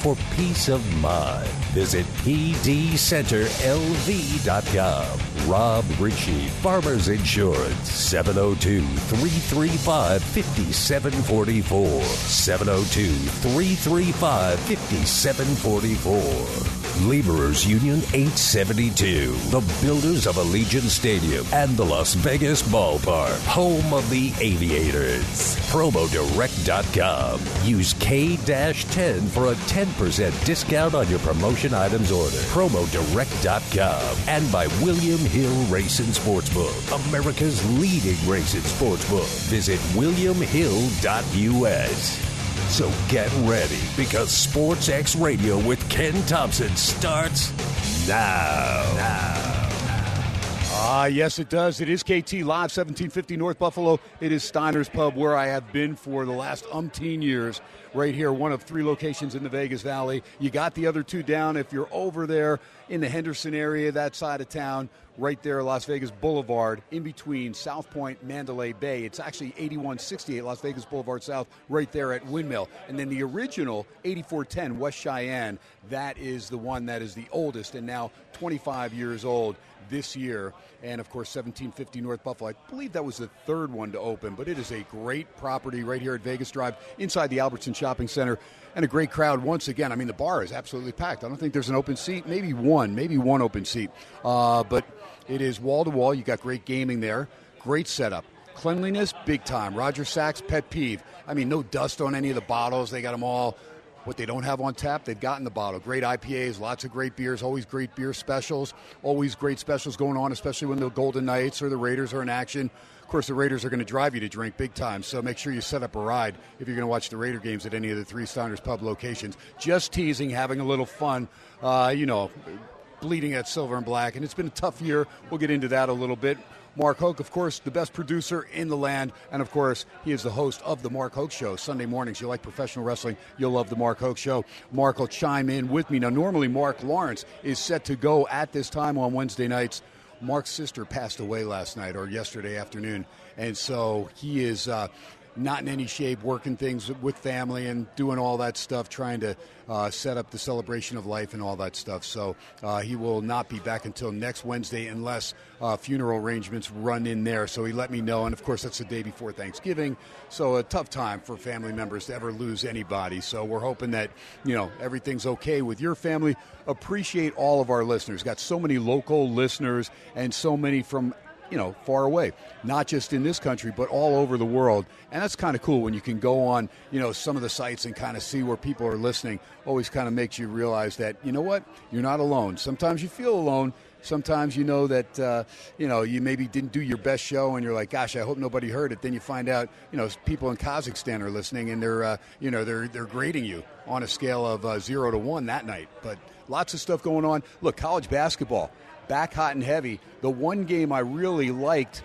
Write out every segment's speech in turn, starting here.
for peace of mind. Visit pdcenterlv.com. Rob Ritchie, Farmers Insurance, 702 335 5744. 702 335 5744. Laborers Union 872, the builders of Allegiant Stadium and the Las Vegas Ballpark, home of the Aviators. Promodirect.com. Use K 10 for a 10% discount on your promotion items order. Promodirect.com. And by William Hill Racing Sportsbook, America's leading racing sportsbook. Visit WilliamHill.us. So get ready because Sports X Radio with Ken Thomson starts now. Now. Ah, yes, it does. It is KT Live, 1750 North Buffalo. It is Steiner's Pub, where I have been for the last umpteen years. Right here, one of three locations in the Vegas Valley. You got the other two down if you're over there in the Henderson area, that side of town, right there, Las Vegas Boulevard, in between South Point, Mandalay Bay. It's actually 8168 Las Vegas Boulevard South, right there at Windmill. And then the original 8410 West Cheyenne, that is the one that is the oldest and now 25 years old this year. And of course, 1750 North Buffalo. I believe that was the third one to open, but it is a great property right here at Vegas Drive inside the Albertson Shopping Center. And a great crowd once again. I mean, the bar is absolutely packed. I don't think there's an open seat, maybe one, maybe one open seat. Uh, but it is wall to wall. You got great gaming there, great setup. Cleanliness, big time. Roger Sachs, pet peeve. I mean, no dust on any of the bottles. They got them all what they don't have on tap, they've got in the bottle. Great IPAs, lots of great beers, always great beer specials, always great specials going on, especially when the Golden Knights or the Raiders are in action. Of course, the Raiders are going to drive you to drink big time, so make sure you set up a ride if you're going to watch the Raider games at any of the three Steiners Pub locations. Just teasing, having a little fun, uh, you know, bleeding at silver and black, and it's been a tough year. We'll get into that a little bit. Mark Hoke, of course, the best producer in the land. And of course, he is the host of The Mark Hoke Show. Sunday mornings, you like professional wrestling, you'll love The Mark Hoke Show. Mark will chime in with me. Now, normally, Mark Lawrence is set to go at this time on Wednesday nights. Mark's sister passed away last night or yesterday afternoon. And so he is. Uh, not in any shape, working things with family and doing all that stuff, trying to uh, set up the celebration of life and all that stuff. So uh, he will not be back until next Wednesday unless uh, funeral arrangements run in there. So he let me know, and of course that's the day before Thanksgiving. So a tough time for family members to ever lose anybody. So we're hoping that you know everything's okay with your family. Appreciate all of our listeners. Got so many local listeners and so many from you know, far away, not just in this country, but all over the world. And that's kind of cool when you can go on, you know, some of the sites and kind of see where people are listening. Always kind of makes you realize that, you know what, you're not alone. Sometimes you feel alone. Sometimes you know that, uh, you know, you maybe didn't do your best show and you're like, gosh, I hope nobody heard it. Then you find out, you know, people in Kazakhstan are listening and they're, uh, you know, they're, they're grading you on a scale of uh, zero to one that night. But lots of stuff going on. Look, college basketball back hot and heavy. The one game I really liked,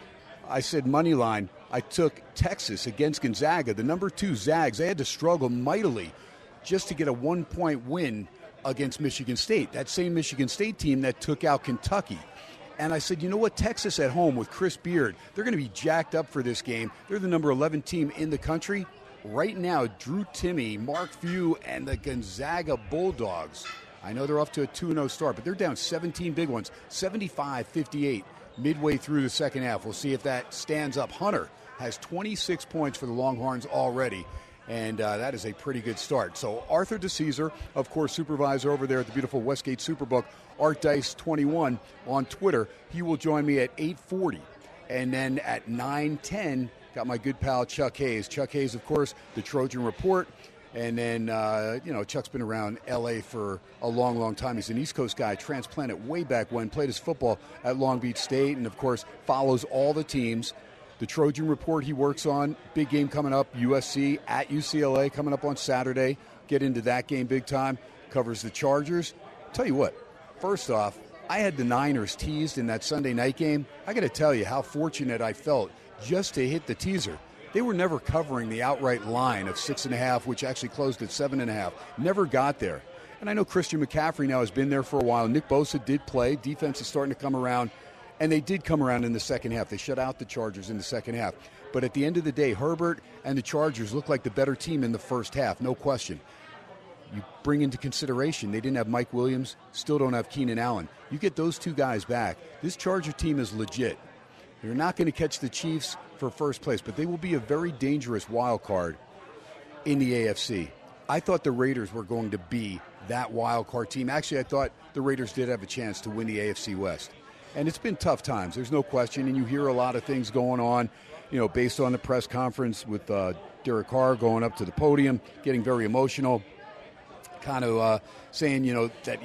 I said money line. I took Texas against Gonzaga. The number two Zags, they had to struggle mightily just to get a one point win against Michigan State. That same Michigan State team that took out Kentucky. And I said, you know what? Texas at home with Chris Beard, they're going to be jacked up for this game. They're the number 11 team in the country. Right now, Drew Timme, Mark Few, and the Gonzaga Bulldogs I know they're off to a 2 0 start, but they're down 17 big ones, 75 58 midway through the second half. We'll see if that stands up. Hunter has 26 points for the Longhorns already. And uh, that is a pretty good start. So Arthur DiCesare, of course, supervisor over there at the beautiful Westgate Superbook, Art Dice 21 on Twitter. He will join me at 8:40, and then at 9:10 got my good pal Chuck Hayes. Chuck Hayes, of course, the Trojan Report. And then, uh, you know, Chuck's been around LA for a long, long time. He's an East Coast guy, transplanted way back when, played his football at Long Beach State, and of course, follows all the teams. The Trojan Report he works on, big game coming up, USC at UCLA coming up on Saturday. Get into that game big time. Covers the Chargers. Tell you what, first off, I had the Niners teased in that Sunday night game. I got to tell you how fortunate I felt just to hit the teaser. They were never covering the outright line of six and a half, which actually closed at seven and a half. Never got there. And I know Christian McCaffrey now has been there for a while. Nick Bosa did play. Defense is starting to come around. And they did come around in the second half. They shut out the Chargers in the second half. But at the end of the day, Herbert and the Chargers look like the better team in the first half, no question. You bring into consideration they didn't have Mike Williams, still don't have Keenan Allen. You get those two guys back. This Charger team is legit. They're not going to catch the Chiefs for first place, but they will be a very dangerous wild card in the AFC. I thought the Raiders were going to be that wild card team. Actually, I thought the Raiders did have a chance to win the AFC West. And it's been tough times, there's no question, and you hear a lot of things going on, you know, based on the press conference with uh, Derek Carr going up to the podium, getting very emotional, kind of uh, saying, you know, that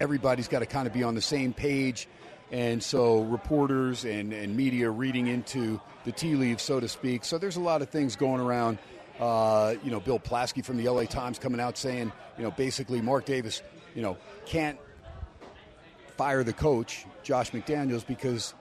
everybody's got to kind of be on the same page and so reporters and, and media reading into the tea leaves, so to speak. So there's a lot of things going around. Uh, you know, Bill Plaschke from the LA Times coming out saying, you know, basically Mark Davis, you know, can't fire the coach, Josh McDaniels, because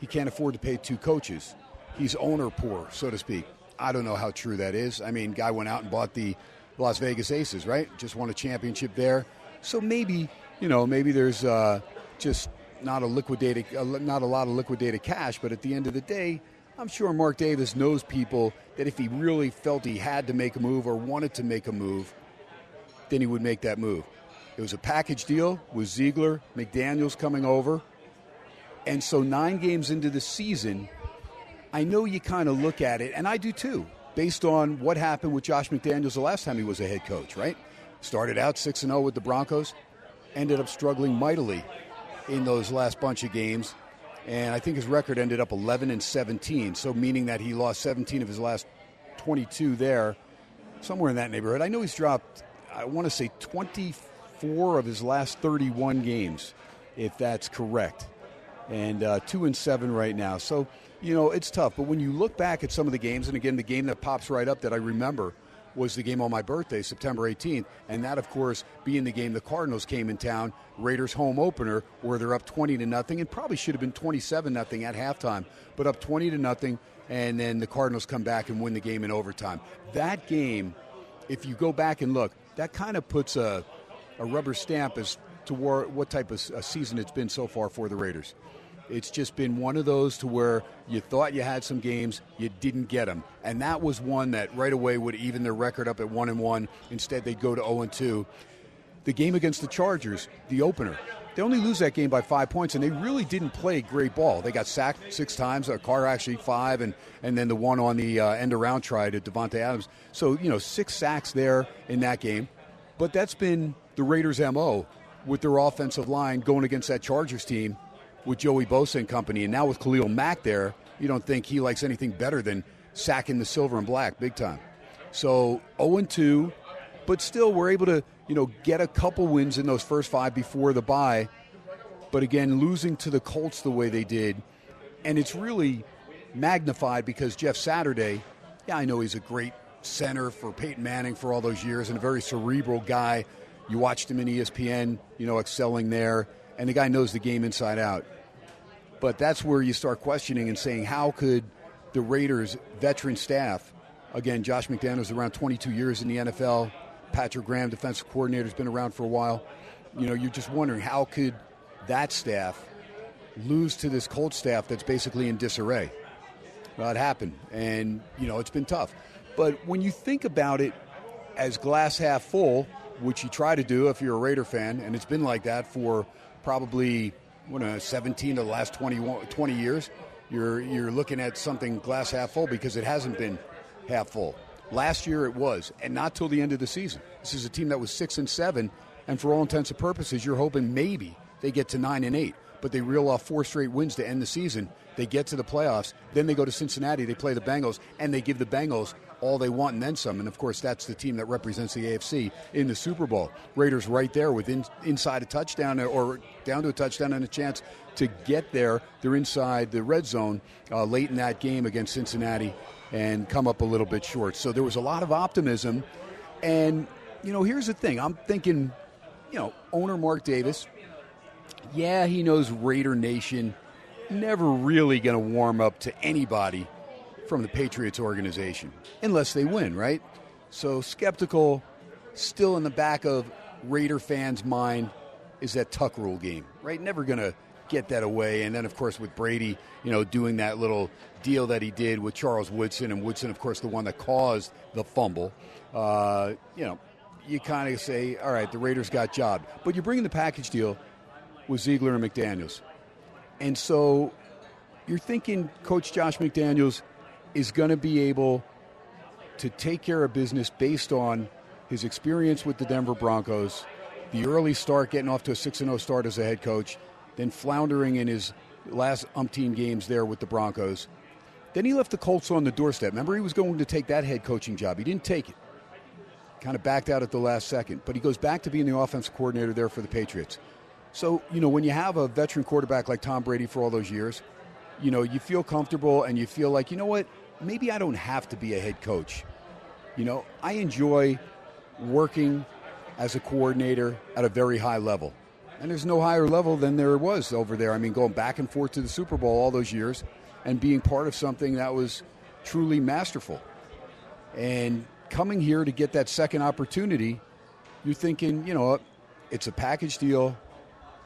he can't afford to pay two coaches. He's owner poor, so to speak. I don't know how true that is. I mean, guy went out and bought the Las Vegas Aces, right? Just won a championship there. So maybe, you know, maybe there's uh, just not a liquidated, not a lot of liquidated cash, but at the end of the day, I'm sure Mark Davis knows people that if he really felt he had to make a move or wanted to make a move, then he would make that move. It was a package deal with Ziegler, McDaniels coming over. And so, nine games into the season, I know you kind of look at it, and I do too, based on what happened with Josh McDaniels the last time he was a head coach, right? Started out 6 0 with the Broncos, ended up struggling mightily in those last bunch of games. And I think his record ended up 11 and 17, so meaning that he lost 17 of his last 22 there, somewhere in that neighborhood. I know he's dropped, I want to say 24 of his last 31 games, if that's correct. And uh, 2 and 7 right now. So, you know, it's tough. But when you look back at some of the games, and again, the game that pops right up that I remember was the game on my birthday, September 18th. And that, of course, being the game the Cardinals came in town, Raiders home opener, where they're up 20 to nothing, and probably should have been 27 nothing at halftime, but up 20 to nothing. And then the Cardinals come back and win the game in overtime. That game, if you go back and look, that kind of puts a, a rubber stamp as to war, what type of season it's been so far for the Raiders. It's just been one of those to where you thought you had some games, you didn't get them, and that was one that right away would even their record up at one and one. Instead, they'd go to zero and two. The game against the Chargers, the opener, they only lose that game by five points, and they really didn't play great ball. They got sacked six times, a Carr actually five, and, and then the one on the uh, end around try to Davante Adams. So, you know, six sacks there in that game. But that's been the Raiders' MO with their offensive line going against that Chargers team with Joey Bosa and company, and now with Khalil Mack there, you don't think he likes anything better than sacking the silver and black big time. So 0 2, but still we're able to you know get a couple wins in those first five before the bye. But again, losing to the Colts the way they did, and it's really magnified because Jeff Saturday, yeah, I know he's a great center for Peyton Manning for all those years and a very cerebral guy. You watched him in ESPN, you know, excelling there, and the guy knows the game inside out. But that's where you start questioning and saying, how could the Raiders' veteran staff, again, Josh McDaniels around 22 years in the NFL, Patrick Graham, defensive coordinator, has been around for a while. You know, you're just wondering how could that staff lose to this Colt staff that's basically in disarray? Well, it happened, and you know it's been tough. But when you think about it as glass half full, which you try to do if you're a Raider fan, and it's been like that for probably what, uh, 17 of the last 20, 20 years, you're, you're looking at something glass half full because it hasn't been half full. Last year it was, and not till the end of the season. This is a team that was six and seven, and for all intents and purposes, you're hoping maybe they get to nine and eight. but they reel off four straight wins to end the season. They get to the playoffs, then they go to Cincinnati, they play the Bengals, and they give the Bengals all they want and then some. And of course, that's the team that represents the AFC in the Super Bowl. Raiders right there with in, inside a touchdown or down to a touchdown and a chance to get there. They're inside the red zone uh, late in that game against Cincinnati and come up a little bit short. So there was a lot of optimism. And, you know, here's the thing I'm thinking, you know, owner Mark Davis, yeah, he knows Raider Nation never really going to warm up to anybody from the Patriots organization unless they win, right? So skeptical, still in the back of Raider fans' mind is that Tuck rule game, right? Never going to get that away. And then, of course, with Brady, you know, doing that little deal that he did with Charles Woodson, and Woodson, of course, the one that caused the fumble. Uh, you know, you kind of say, all right, the Raiders got jobbed. But you're bringing the package deal with Ziegler and McDaniels. And so you're thinking Coach Josh McDaniels is going to be able to take care of business based on his experience with the Denver Broncos, the early start, getting off to a 6 0 start as a head coach, then floundering in his last umpteen games there with the Broncos. Then he left the Colts on the doorstep. Remember, he was going to take that head coaching job. He didn't take it. Kind of backed out at the last second. But he goes back to being the offensive coordinator there for the Patriots. So, you know, when you have a veteran quarterback like Tom Brady for all those years, you know, you feel comfortable and you feel like, you know what, maybe I don't have to be a head coach. You know, I enjoy working as a coordinator at a very high level. And there's no higher level than there was over there. I mean, going back and forth to the Super Bowl all those years and being part of something that was truly masterful. And coming here to get that second opportunity, you're thinking, you know, it's a package deal.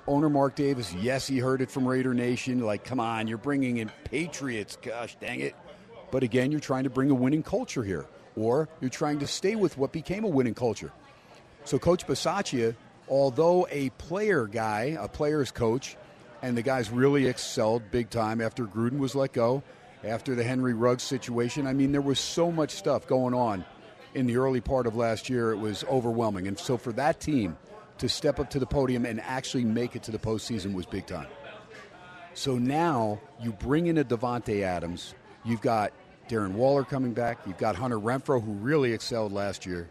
Owner Mark Davis, yes, he heard it from Raider Nation. Like, come on, you're bringing in Patriots. Gosh dang it. But again, you're trying to bring a winning culture here, or you're trying to stay with what became a winning culture. So, Coach Bisaccia, although a player guy, a player's coach, and the guy's really excelled big time after Gruden was let go, after the Henry Ruggs situation. I mean, there was so much stuff going on in the early part of last year. It was overwhelming. And so, for that team, to step up to the podium and actually make it to the postseason was big time. So now you bring in a Davante Adams. You've got Darren Waller coming back. You've got Hunter Renfrow, who really excelled last year.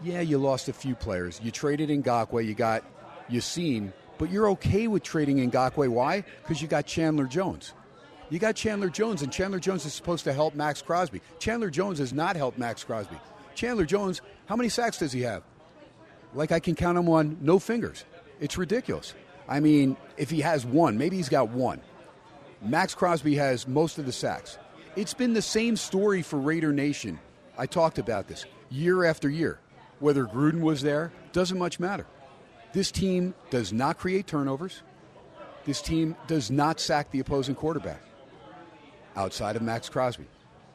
Yeah, you lost a few players. You traded Ngakoue. You got Ya-Sin. But you're okay with trading Ngakoue. Why? Because you got Chandler Jones. You got Chandler Jones, and Chandler Jones is supposed to help Maxx Crosby. Chandler Jones has not helped Maxx Crosby. Chandler Jones, how many sacks does he have? Like I can count him on no fingers. It's ridiculous. I mean, if he has one, maybe he's got one. Maxx Crosby has most of the sacks. It's been the same story for Raider Nation. I talked about this year after year. Whether Gruden was there, doesn't much matter. This team does not create turnovers. This team does not sack the opposing quarterback outside of Maxx Crosby.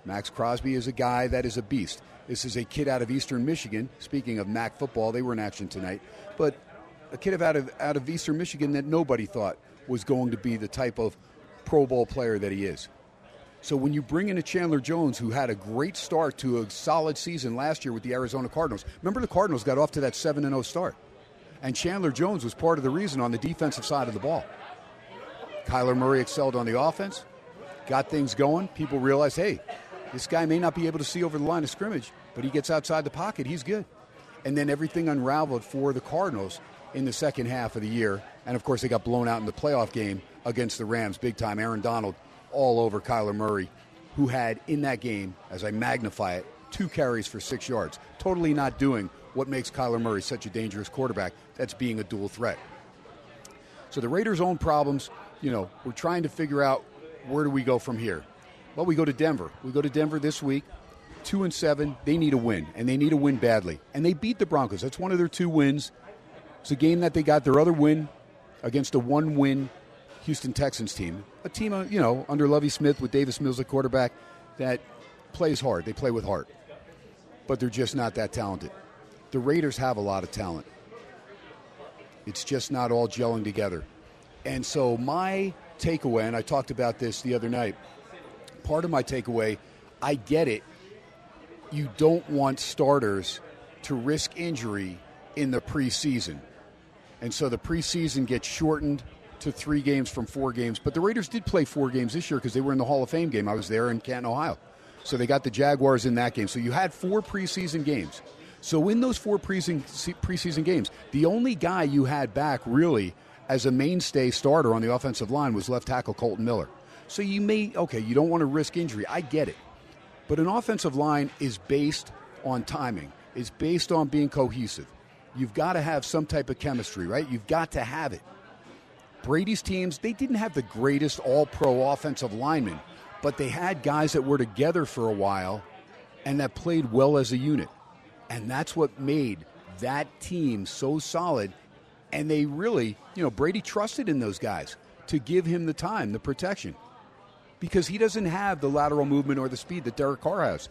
Maxx Crosby is a guy that is a beast. This is a kid out of Eastern Michigan. Speaking of MAC football, they were in action tonight. But a kid out of out of Eastern Michigan that nobody thought was going to be the type of Pro Bowl player that he is. So when you bring in a Chandler Jones who had a great start to a solid season last year with the Arizona Cardinals. Remember the Cardinals got off to that 7 0 start. And Chandler Jones was part of the reason on the defensive side of the ball. Kyler Murray excelled on the offense, got things going. People realized, hey, this guy may not be able to see over the line of scrimmage, but he gets outside the pocket. He's good. And then everything unraveled for the Cardinals in the second half of the year. And of course, they got blown out in the playoff game against the Rams big time. Aaron Donald all over Kyler Murray, who had in that game, as I magnify it, two carries for six yards. Totally not doing what makes Kyler Murray such a dangerous quarterback. That's being a dual threat. So the Raiders' own problems, you know, we're trying to figure out where do we go from here. Well, we go to Denver. We go to Denver this week. Two and seven. They need a win, and they need a win badly. And they beat the Broncos. That's one of their two wins. It's a game that they got their other win against a one-win Houston Texans team, a team, uh, you know, under Lovie Smith with Davis Mills at quarterback, that plays hard. They play with heart, but they're just not that talented. The Raiders have a lot of talent. It's just not all gelling together. And so my takeaway, and I talked about this the other night part of my takeaway, I get it. You don't want starters to risk injury in the preseason. And so the preseason gets shortened to three games from four games. But the Raiders did play four games this year because they were in the Hall of Fame game. I was there in Canton, Ohio. So they got the Jaguars in that game. So you had four preseason games. So in those four preseason, games, the only guy you had back really as a mainstay starter on the offensive line was left tackle Kolton Miller. So you may, okay, you don't want to risk injury. I get it. But an offensive line is based on timing, it's based on being cohesive. You've got to have some type of chemistry, right? You've got to have it. Brady's teams, they didn't have the greatest all pro offensive linemen, but they had guys that were together for a while and that played well as a unit. And that's what made that team so solid. And they really, you know, Brady trusted in those guys to give him the time, the protection, because he doesn't have the lateral movement or the speed that Derek Carr has.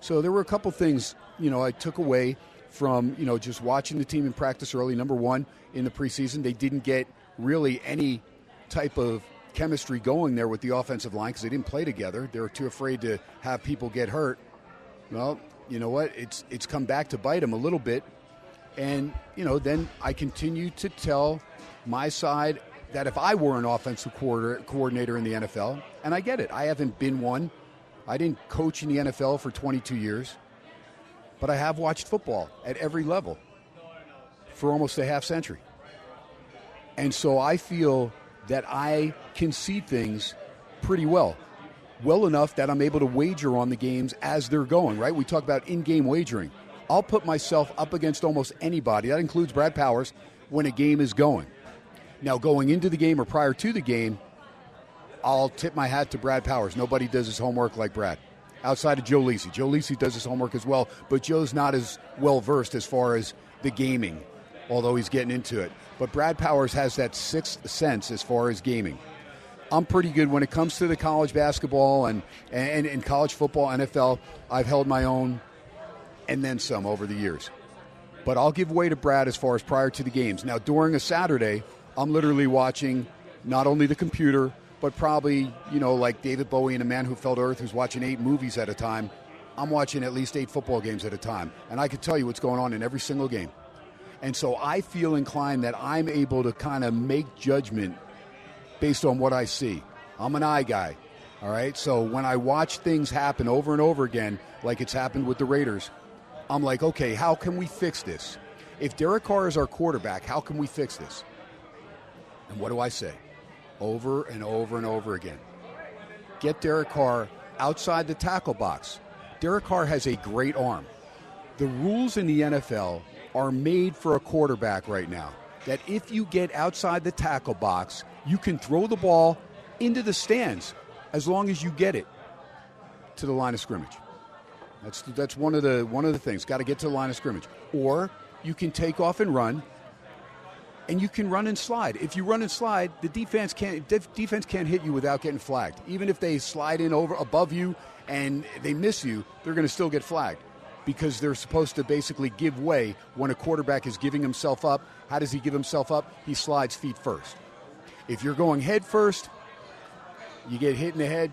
So there were a couple things, you know, I took away from, you know, just watching the team in practice early. Number one, in the preseason, they didn't get really any type of chemistry going there with the offensive line because they didn't play together. They were too afraid to have people get hurt. Well, you know what? It's it's come back to bite them a little bit, and you know then I continue to tell my side that if I were an offensive coordinator in the NFL, and I get it, I haven't been one. I didn't coach in the NFL for 22 years, but I have watched football at every level for almost a half century. And so I feel that I can see things pretty well. Well enough that I'm able to wager on the games as they're going, right? We talk about in game wagering. I'll put myself up against almost anybody. That includes Brad Powers when a game is going. Now, going into the game or prior to the game, I'll tip my hat to Brad Powers. Nobody does his homework like Brad. Outside of Joe Lisi. Joe Lisi does his homework as well, but Joe's not as well versed as far as the gaming, although he's getting into it. But Brad Powers has that sixth sense as far as gaming. I'm pretty good when it comes to the college basketball and, and, and college football, NFL. I've held my own and then some over the years. But I'll give way to Brad as far as prior to the games. Now, during a Saturday, I'm literally watching not only the computer, but probably, you know, like David Bowie and a man who fell to earth who's watching eight movies at a time. I'm watching at least eight football games at a time. And I can tell you what's going on in every single game. And so I feel inclined that I'm able to kind of make judgment based on what I see. I'm an eye guy. All right. So when I watch things happen over and over again, like it's happened with the Raiders, I'm like, okay, how can we fix this? If Derek Carr is our quarterback, how can we fix this? And what do I say? Over and over and over again. Get Derek Carr outside the tackle box. Derek Carr has a great arm. The rules in the NFL are made for a quarterback right now. That if you get outside the tackle box, you can throw the ball into the stands as long as you get it to the line of scrimmage. That's that's one of the one of the things. Got to get to the line of scrimmage. Or you can take off and run, and you can run and slide. If you run and slide, the defense can't defense can't hit you without getting flagged. Even if they slide in over above you and they miss you, they're going to still get flagged because they're supposed to basically give way when a quarterback is giving himself up. How does he give himself up? He slides feet first. If you're going head first, you get hit in the head.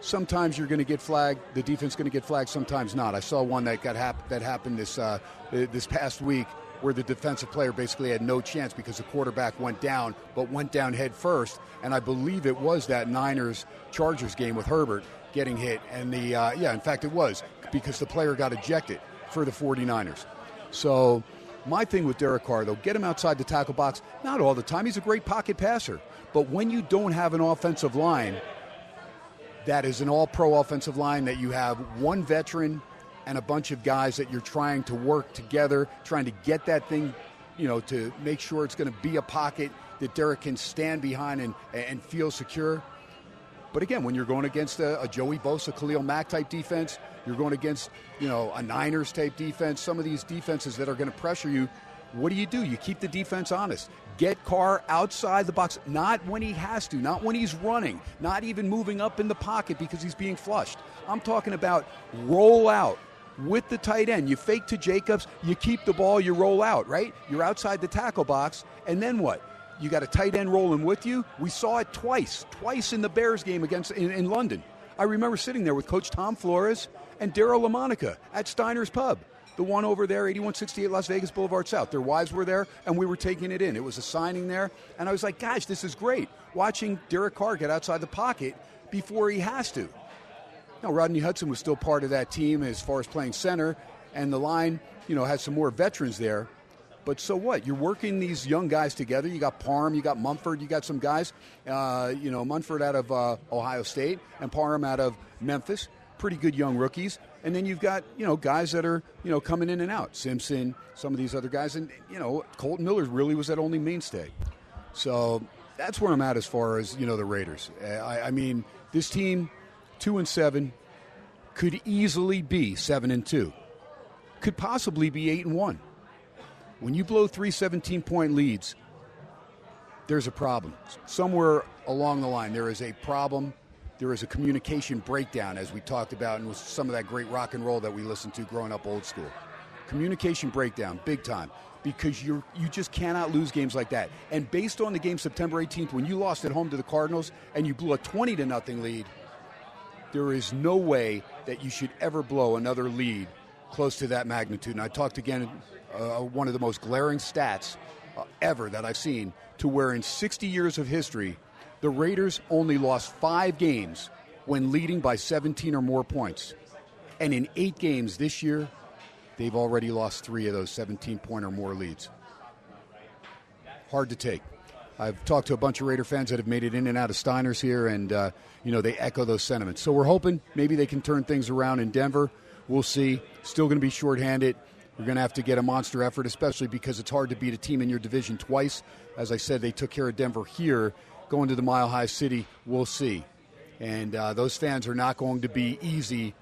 Sometimes you're going to get flagged. The defense is going to get flagged. Sometimes not. I saw one that got hap- that happened this uh, this past week where the defensive player basically had no chance because the quarterback went down, but went down head first. And I believe it was that Niners Chargers game with Herbert getting hit. And the uh, yeah, in fact, it was because the player got ejected for the 49ers. So my thing with Derek Carr, though, get him outside the tackle box. Not all the time. He's a great pocket passer. But when you don't have an offensive line that is an all pro offensive line, that you have one veteran and a bunch of guys that you're trying to work together, trying to get that thing, you know, to make sure it's going to be a pocket that Derek can stand behind and, and feel secure. But again, when you're going against a, a Joey Bosa, Khalil Mack type defense, you're going against, you know, a Niners type defense, some of these defenses that are going to pressure you. What do you do? You keep the defense honest. Get Carr outside the box, not when he has to, not when he's running, not even moving up in the pocket because he's being flushed. I'm talking about roll out with the tight end. You fake to Jacobs, you keep the ball, you roll out, right? You're outside the tackle box, and then what? You got a tight end rolling with you. We saw it twice, twice in the Bears game against in, in London. I remember sitting there with Coach Tom Flores and Daryle Lamonica at Steiner's Pub. the one over there, 8168 Las Vegas Boulevard South. Their wives were there, and we were taking it in. It was a signing there, and I was like, gosh, this is great. Watching Derek Carr get outside the pocket before he has to. Now, Rodney Hudson was still part of that team as far as playing center, and the line, you know, had some more veterans there. But so what? You're working these young guys together. You got Parham, you got Munford, you got some guys, uh, you know, Munford out of uh, Ohio State and Parham out of Memphis. Pretty good young rookies. And then you've got, you know, guys that are, you know, coming in and out. Simpson, some of these other guys. And, you know, Kolton Miller really was that only mainstay. So that's where I'm at as far as, you know, the Raiders. I, I mean, this team, two and seven, could easily be seven and two. Could possibly be eight and one. When you blow three 17 point leads, there's a problem. Somewhere along the line, there is a problem. There is a communication breakdown, as we talked about, and with some of that great rock and roll that we listened to growing up old school. Communication breakdown, big time, because you you just cannot lose games like that. And based on the game September 18th, when you lost at home to the Cardinals and you blew a 20 to nothing lead, there is no way that you should ever blow another lead close to that magnitude. And I talked again, uh, one of the most glaring stats uh, ever that I've seen, to where in 60 years of history, the Raiders only lost five games when leading by 17 or more points. And in eight games this year, they've already lost three of those 17 point or more leads. Hard to take. I've talked to a bunch of Raider fans that have made it in and out of Steiners here, and uh, you know they echo those sentiments. So we're hoping maybe they can turn things around in Denver. We'll see. Still going to be shorthanded. We're going to have to get a monster effort, especially because it's hard to beat a team in your division twice. As I said, they took care of Denver here. Going to the Mile High City, we'll see. And uh, those fans are not going to be easy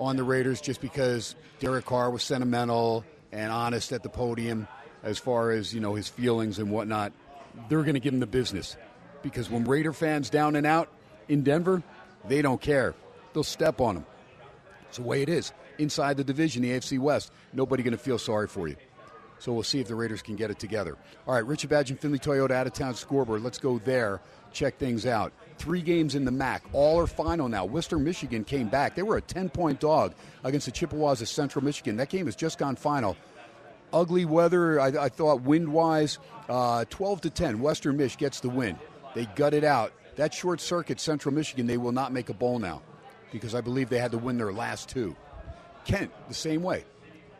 on the Raiders just because Derek Carr was sentimental and honest at the podium as far as you know his feelings and whatnot. They're going to give him the business because when Raider fans down and out in Denver, they don't care. They'll step on them. It's the way it is inside the division, the AFC West. Nobody going to feel sorry for you. So we'll see if the Raiders can get it together. All right, Richard Badge and Findlay Toyota out of town scoreboard. Let's go there, check things out. Three games in the MAC. All are final now. Western Michigan came back. They were a 10 point dog against the Chippewas of Central Michigan. That game has just gone final. Ugly weather, I, I thought wind wise, uh, 12 to 10. Western Mich gets the win. They gut it out. That short circuit, Central Michigan, they will not make a bowl now because I believe they had to win their last two. Kent, the same way.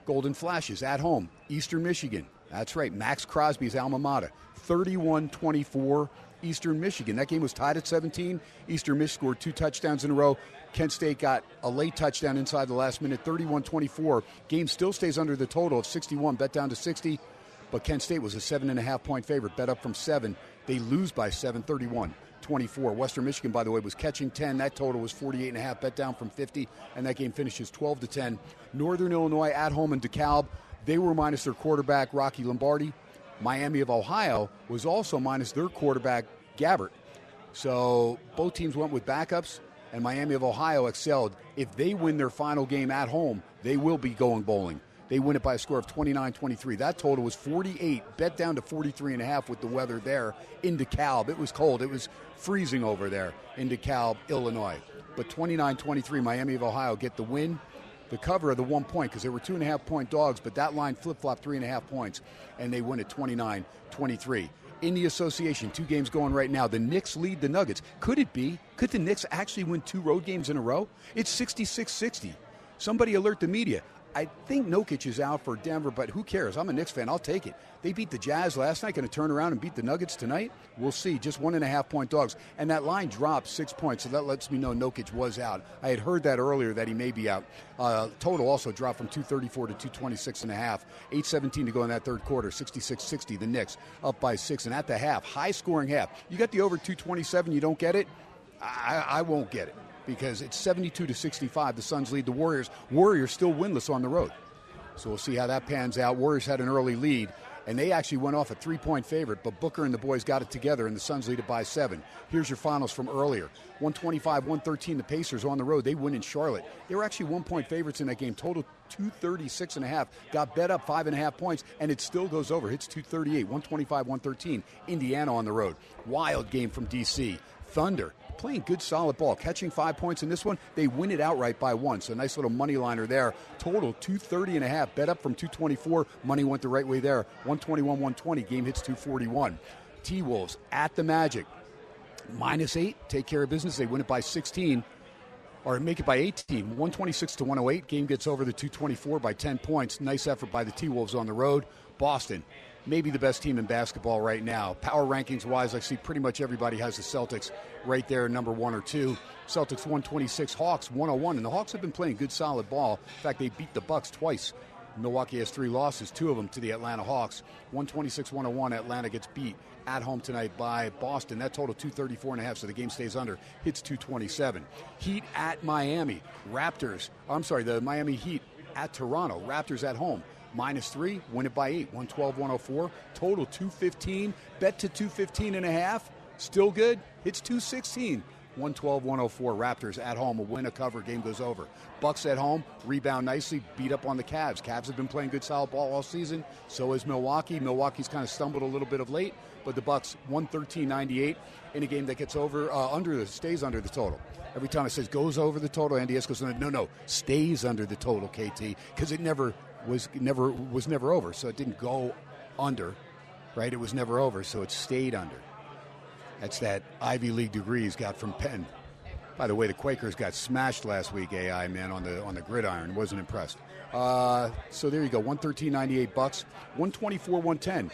Golden Flashes at home. Eastern Michigan. That's right. Maxx Crosby's alma mater. 31 24, Eastern Michigan. That game was tied at 17. Eastern Michigan scored two touchdowns in a row. Kent State got a late touchdown inside the last minute, 31 24. Game still stays under the total of 61, bet down to 60. But Kent State was a seven and a half point favorite, bet up from seven. They lose by seven, 31 24. Western Michigan, by the way, was catching 10. That total was 48 and a half, bet down from 50, and that game finishes 12 to 10. Northern Illinois at home in DeKalb, they were minus their quarterback Rocky Lombardi. Miami of Ohio was also minus their quarterback Gabbert. So both teams went with backups, and Miami of Ohio excelled. If they win their final game at home, they will be going bowling. They win it by a score of 29 23. That total was 48, bet down to 43 and a half with the weather there in DeKalb. It was cold. It was freezing over there in DeKalb, Illinois. But 29 23, Miami of Ohio get the win, the cover of the one point because they were two and a half point dogs, but that line flip flopped three and a half points, and they win at 29 23. In the association, two games going right now. The Knicks lead the Nuggets. Could it be? Could the Knicks actually win two road games in a row? It's 66 60. Somebody alert the media. I think Nurkic is out for Denver, but who cares? I'm a Knicks fan. I'll take it. They beat the Jazz last night. Going to turn around and beat the Nuggets tonight? We'll see. Just one and a half point dogs. And that line dropped six points, so that lets me know Nurkic was out. I had heard that earlier that he may be out. Uh, total also dropped from 234 to 226 and a half. 817 to go in that third quarter. 66 60. The Knicks up by six. And at the half, high scoring half. You got the over 227, you don't get it? I, I won't get it because it's 72 to 65. The Suns lead the Warriors. Warriors still winless on the road. So we'll see how that pans out. Warriors had an early lead, and they actually went off a three point favorite, but Booker and the boys got it together, and the Suns lead it by seven. Here's your finals from earlier 125 113. The Pacers on the road. They win in Charlotte. They were actually one point favorites in that game. Total 236 and a half. Got bet up five and a half points, and it still goes over. Hits 238, 125 113. Indiana on the road. Wild game from D.C. Thunder playing good, solid ball, catching five points in this one. They win it outright by one. So nice little money liner there. Total 230 and a half. Bet up from 224. Money went the right way there. 121, 120. Game hits 241. T Wolves at the Magic. Minus eight. Take care of business. They win it by 16 or make it by 18. 126 to 108. Game gets over the 224 by 10 points. Nice effort by the T Wolves on the road. Boston, maybe the best team in basketball right now. Power rankings wise, I see pretty much everybody has the Celtics right there, number one or two. Celtics 126, Hawks 101, and the Hawks have been playing good, solid ball. In fact, they beat the Bucks twice. Milwaukee has three losses, two of them to the Atlanta Hawks. 126 101. Atlanta gets beat at home tonight by Boston. That total 234 and a half, so the game stays under. Hits 227. Heat at Miami. Raptors. I'm sorry, the Miami Heat at Toronto. Raptors at home. Minus three, win it by eight. 112 104. Total 215. Bet to 215 and a half. Still good. Hits 216. 112 104 Raptors at home. A win, a cover, game goes over. Bucks at home, rebound nicely, beat up on the Cavs. Cavs have been playing good solid ball all season. So is Milwaukee. Milwaukee's kind of stumbled a little bit of late, but the Bucks 113-98 in a game that gets over uh, under the stays under the total. Every time it says goes over the total, Andy S goes no no stays under the total KT because it never was never was never over, so it didn't go under, right? It was never over, so it stayed under. That's that Ivy League degree he's got from Penn. By the way, the Quakers got smashed last week. AI man on the on the gridiron wasn't impressed. Uh, so there you go, 113.98 bucks, 124 110.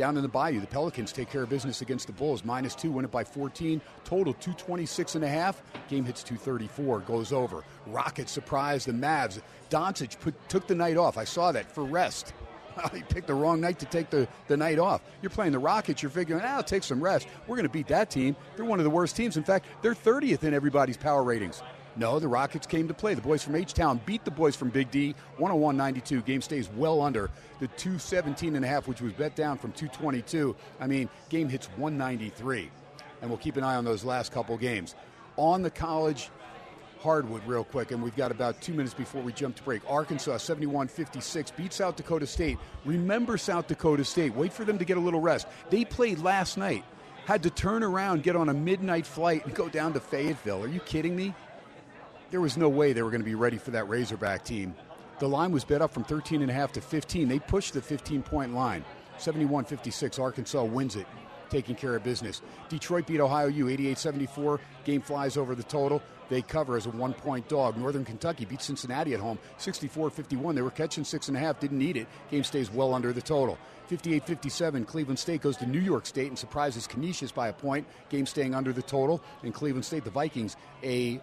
Down in the Bayou, the Pelicans take care of business against the Bulls. Minus two, win it by 14. Total 226 and a half. Game hits 234, goes over. Rockets surprise the Mavs. Doncic put, took the night off. I saw that for rest. he picked the wrong night to take the, the night off. You're playing the Rockets. You're figuring, ah, I'll take some rest. We're going to beat that team. They're one of the worst teams. In fact, they're 30th in everybody's power ratings. No, the Rockets came to play. The boys from H Town beat the boys from Big D 101 92. Game stays well under the 217 and a half, which was bet down from 222. I mean, game hits 193. And we'll keep an eye on those last couple games. On the college hardwood, real quick, and we've got about two minutes before we jump to break. Arkansas 71 56 beat South Dakota State. Remember South Dakota State. Wait for them to get a little rest. They played last night. Had to turn around, get on a midnight flight, and go down to Fayetteville. Are you kidding me? There was no way they were going to be ready for that Razorback team. The line was bet up from 13 and a half to 15. They pushed the 15 point line. 71 56, Arkansas wins it, taking care of business. Detroit beat Ohio U 88 74. Game flies over the total. They cover as a one point dog. Northern Kentucky beat Cincinnati at home 64 51. They were catching six and a half, didn't need it. Game stays well under the total. 58 57, Cleveland State goes to New York State and surprises Canisius by a point. Game staying under the total. In Cleveland State, the Vikings, a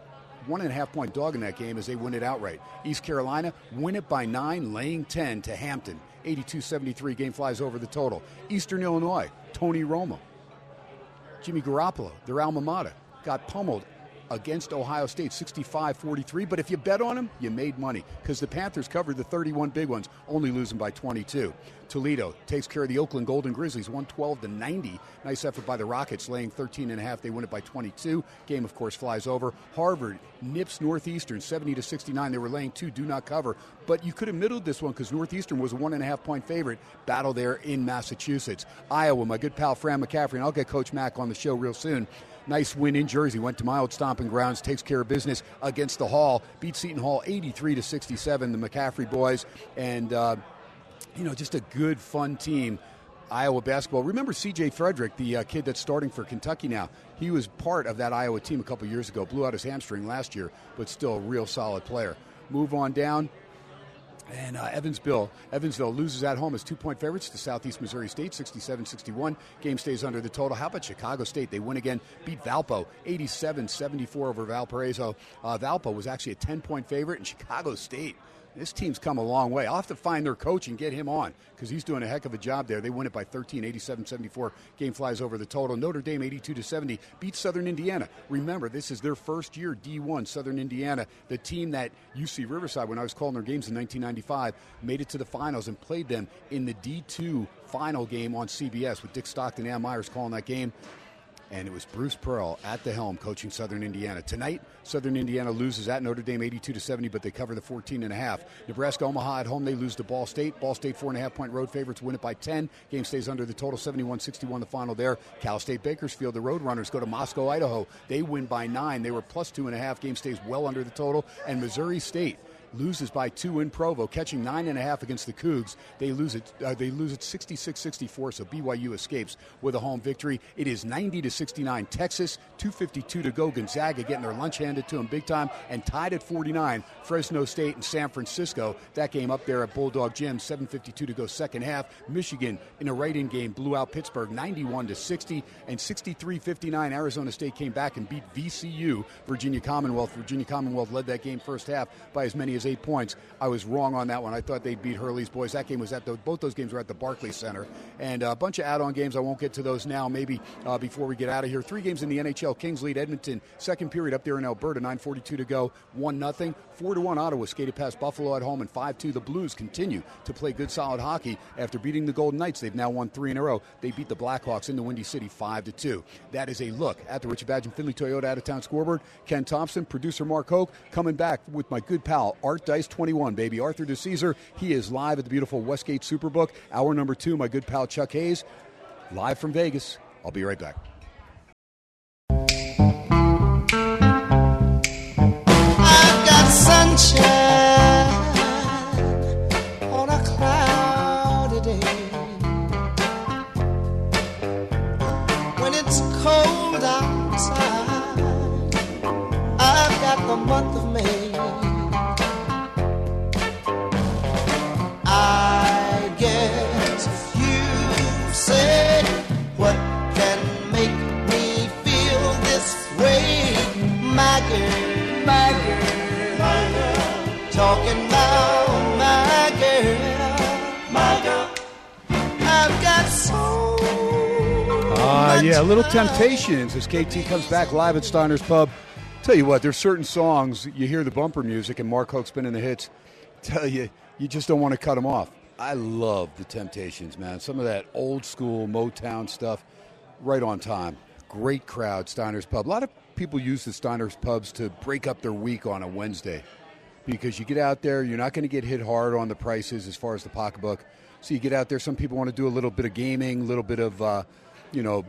one and a half point dog in that game as they win it outright. East Carolina win it by nine, laying 10 to Hampton. 82 73, game flies over the total. Eastern Illinois, Tony Romo, Jimmy Garoppolo, their alma mater, got pummeled against Ohio State 65 43. But if you bet on them, you made money because the Panthers covered the 31 big ones, only losing by 22. Toledo takes care of the Oakland Golden Grizzlies 112 to 90. Nice effort by the Rockets, laying 13 and a half. They win it by 22. Game, of course, flies over. Harvard nips Northeastern 70 to 69. They were laying two, do not cover. But you could have middled this one because Northeastern was a one and a half point favorite. Battle there in Massachusetts. Iowa, my good pal Fran McCaffery, and I'll get Coach Mack on the show real soon. Nice win in Jersey. Went to my old stomping grounds. Takes care of business against the Hall. Beat Seton Hall 83 to 67. The McCaffery boys and uh, you know just a good fun team. Iowa basketball. Remember C.J. Frederick, the uh, kid that's starting for Kentucky now? He was part of that Iowa team a couple years ago. Blew out his hamstring last year, but still a real solid player. Move on down. And uh, Evansville, Evansville loses at home as two point favorites to Southeast Missouri State, 67 61. Game stays under the total. How about Chicago State? They win again, beat Valpo 87 74 over Valparaiso. Uh, Valpo was actually a 10 point favorite, and Chicago State this team's come a long way. I'll have to find their coach and get him on because he's doing a heck of a job there. They win it by 13, 87 74. Game flies over the total. Notre Dame 82 to 70 beats Southern Indiana. Remember, this is their first year D1, Southern Indiana, the team that UC Riverside, when I was calling their games in 1995, made it to the finals and played them in the D2 final game on CBS with Dick Stockton and Myers calling that game. And it was Bruce Pearl at the helm coaching Southern Indiana. Tonight, Southern Indiana loses at Notre Dame 82 to 70, but they cover the 14 and a half. Nebraska Omaha at home, they lose to Ball State. Ball State four and a half point road favorites win it by 10. Game stays under the total 71-61 the final there. Cal State Bakersfield, the road runners go to Moscow, Idaho. They win by nine. They were plus two and a half. Game stays well under the total. And Missouri State loses by two in Provo, catching nine and a half against the Cougs. They lose it. Uh, they lose it 66-64. So BYU escapes with a home victory. It is 90 to 69. Texas 252 to go. Gonzaga getting their lunch handed to them big time and tied at 49. Fresno State and San Francisco. That game up there at Bulldog Gym. 7:52 to go. Second half. Michigan in a right-in game blew out Pittsburgh 91 to 60 and 63-59. Arizona State came back and beat VCU. Virginia Commonwealth. Virginia Commonwealth led that game first half by as many as eight points. I was wrong on that one. I thought they'd beat Hurley's boys. That game was at the, both those games were at the Barclays Center, and a bunch of add-on games. I won't get to those now. Maybe uh, before we get out of here. Three games in the NHL. Kings lead Edmonton. Second period up there in Alberta. 9:42 to go. One nothing. Four to one. Ottawa skated past Buffalo at home, and five two. The Blues continue to play good solid hockey after beating the Golden Knights. They've now won three in a row. They beat the Blackhawks in the Windy City five to two. That is a look at the Richard Badge and Findlay Toyota out of town scoreboard. Ken Thomson, producer Mark Hoke, coming back with my good pal Art Dice 21, baby. Arthur DiCesare, he is live at the beautiful Westgate Superbook. Hour number two, my good pal Chuck Hayes, live from Vegas. I'll be right back. I've got sunshine yeah, a little. Temptations as KT comes back live at Steiner's Pub. Tell you what, there's certain songs you hear the bumper music and Mark Hoke's been in the hits. Tell you, you just don't want to cut them off. I love the Temptations, man. Some of that old school Motown stuff, right on time. Great crowd, Steiner's Pub. A lot of people use the Steiner's Pubs to break up their week on a Wednesday because you get out there, you're not going to get hit hard on the prices as far as the pocketbook. So you get out there. Some people want to do a little bit of gaming, a little bit of, uh, you know,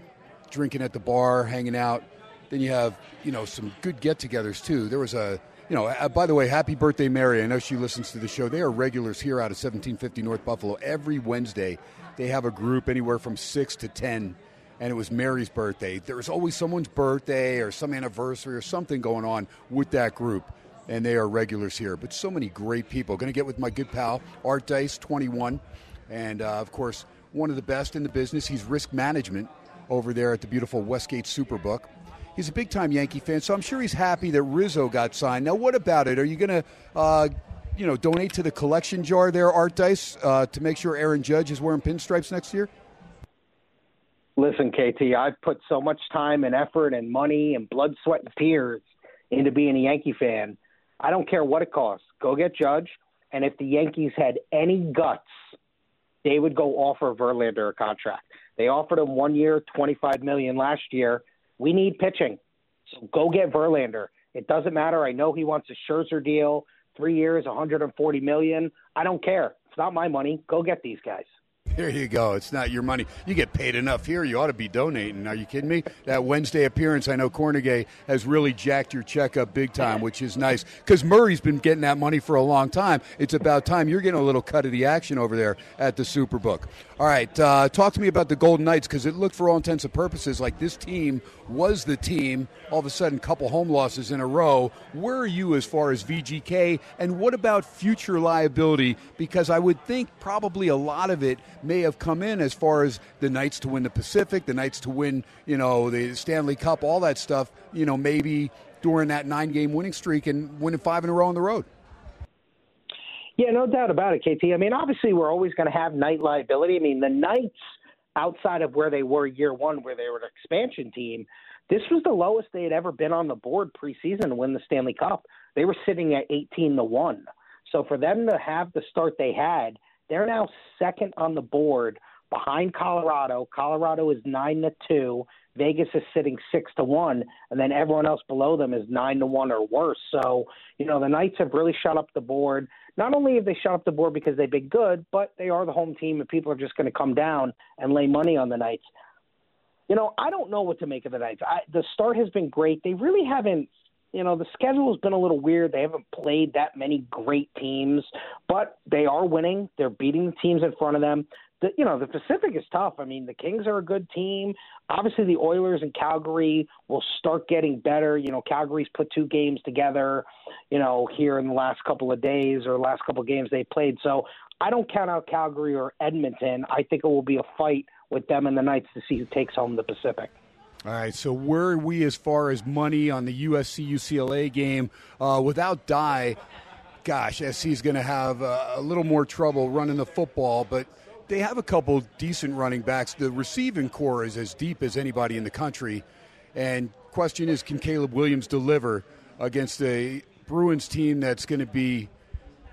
drinking at the bar, hanging out. Then you have, you know, some good get-togethers too. There was a, you know, uh, by the way, happy birthday, Mary. I know she listens to the show. They are regulars here out of 1750 North Buffalo. Every Wednesday, they have a group anywhere from six to ten and it was Mary's birthday. There was always someone's birthday or some anniversary or something going on with that group, and they are regulars here. But so many great people. Going to get with my good pal Art Dice, 21, and uh, of course one of the best in the business. He's risk management over there at the beautiful Westgate Superbook. He's a big time Yankee fan, so I'm sure he's happy that Rizzo got signed. Now, what about it? Are you going to, uh, you know, donate to the collection jar there, Art Dice, uh, to make sure Aaron Judge is wearing pinstripes next year? Listen, KT, I've put so much time and effort and money and blood, sweat, and tears into being a Yankee fan. I don't care what it costs. Go get Judge. And if the Yankees had any guts, they would go offer Verlander a contract. They offered him one year, twenty-five million last year. We need pitching, so go get Verlander. It doesn't matter. I know he wants a Scherzer deal, three years, one hundred and forty million. I don't care. It's not my money. Go get these guys. There you go. It's not your money. You get paid enough here. You ought to be donating. Are you kidding me? That Wednesday appearance, I know Kornegay has really jacked your check up big time, which is nice because Murray's been getting that money for a long time. It's about time you're getting a little cut of the action over there at the Superbook. All right, uh, talk to me about the Golden Knights because it looked, for all intents and purposes, like this team was the team. All of a sudden, couple home losses in a row. Where are you as far as VGK, and what about future liability? Because I would think probably a lot of it may have come in as far as the Knights to win the Pacific, the Knights to win, you know, the Stanley Cup, all that stuff. You know, maybe during that nine-game winning streak and winning five in a row on the road. Yeah, no doubt about it, KT. I mean, obviously, we're always going to have night liability. I mean, the Knights, outside of where they were year one, where they were an expansion team, this was the lowest they had ever been on the board preseason to win the Stanley Cup. They were sitting at 18 to 1. So for them to have the start they had, they're now second on the board behind Colorado. Colorado is 9 to 2. Vegas is sitting six to one, and then everyone else below them is nine to one or worse. So, you know, the Knights have really shot up the board. Not only have they shot up the board because they've been good, but they are the home team, and people are just going to come down and lay money on the Knights. You know, I don't know what to make of the Knights. I, the start has been great. They really haven't you know, the schedule has been a little weird. They haven't played that many great teams, but they are winning. They're beating the teams in front of them. The, you know, the Pacific is tough. I mean, the Kings are a good team. Obviously, the Oilers and Calgary will start getting better. You know, Calgary's put two games together, you know, here in the last couple of days or last couple of games they played. So I don't count out Calgary or Edmonton. I think it will be a fight with them and the Knights to see who takes home the Pacific. All right, so where are we as far as money on the USC UCLA game? Uh, without Dye, gosh, SC is going to have uh, a little more trouble running the football, but they have a couple decent running backs. The receiving core is as deep as anybody in the country. And question is, can Caleb Williams deliver against a Bruins team that's going to be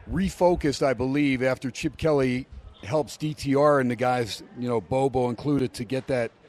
refocused, I believe, after Chip Kelly helps DTR and the guys, you know, Bobo included, to get that –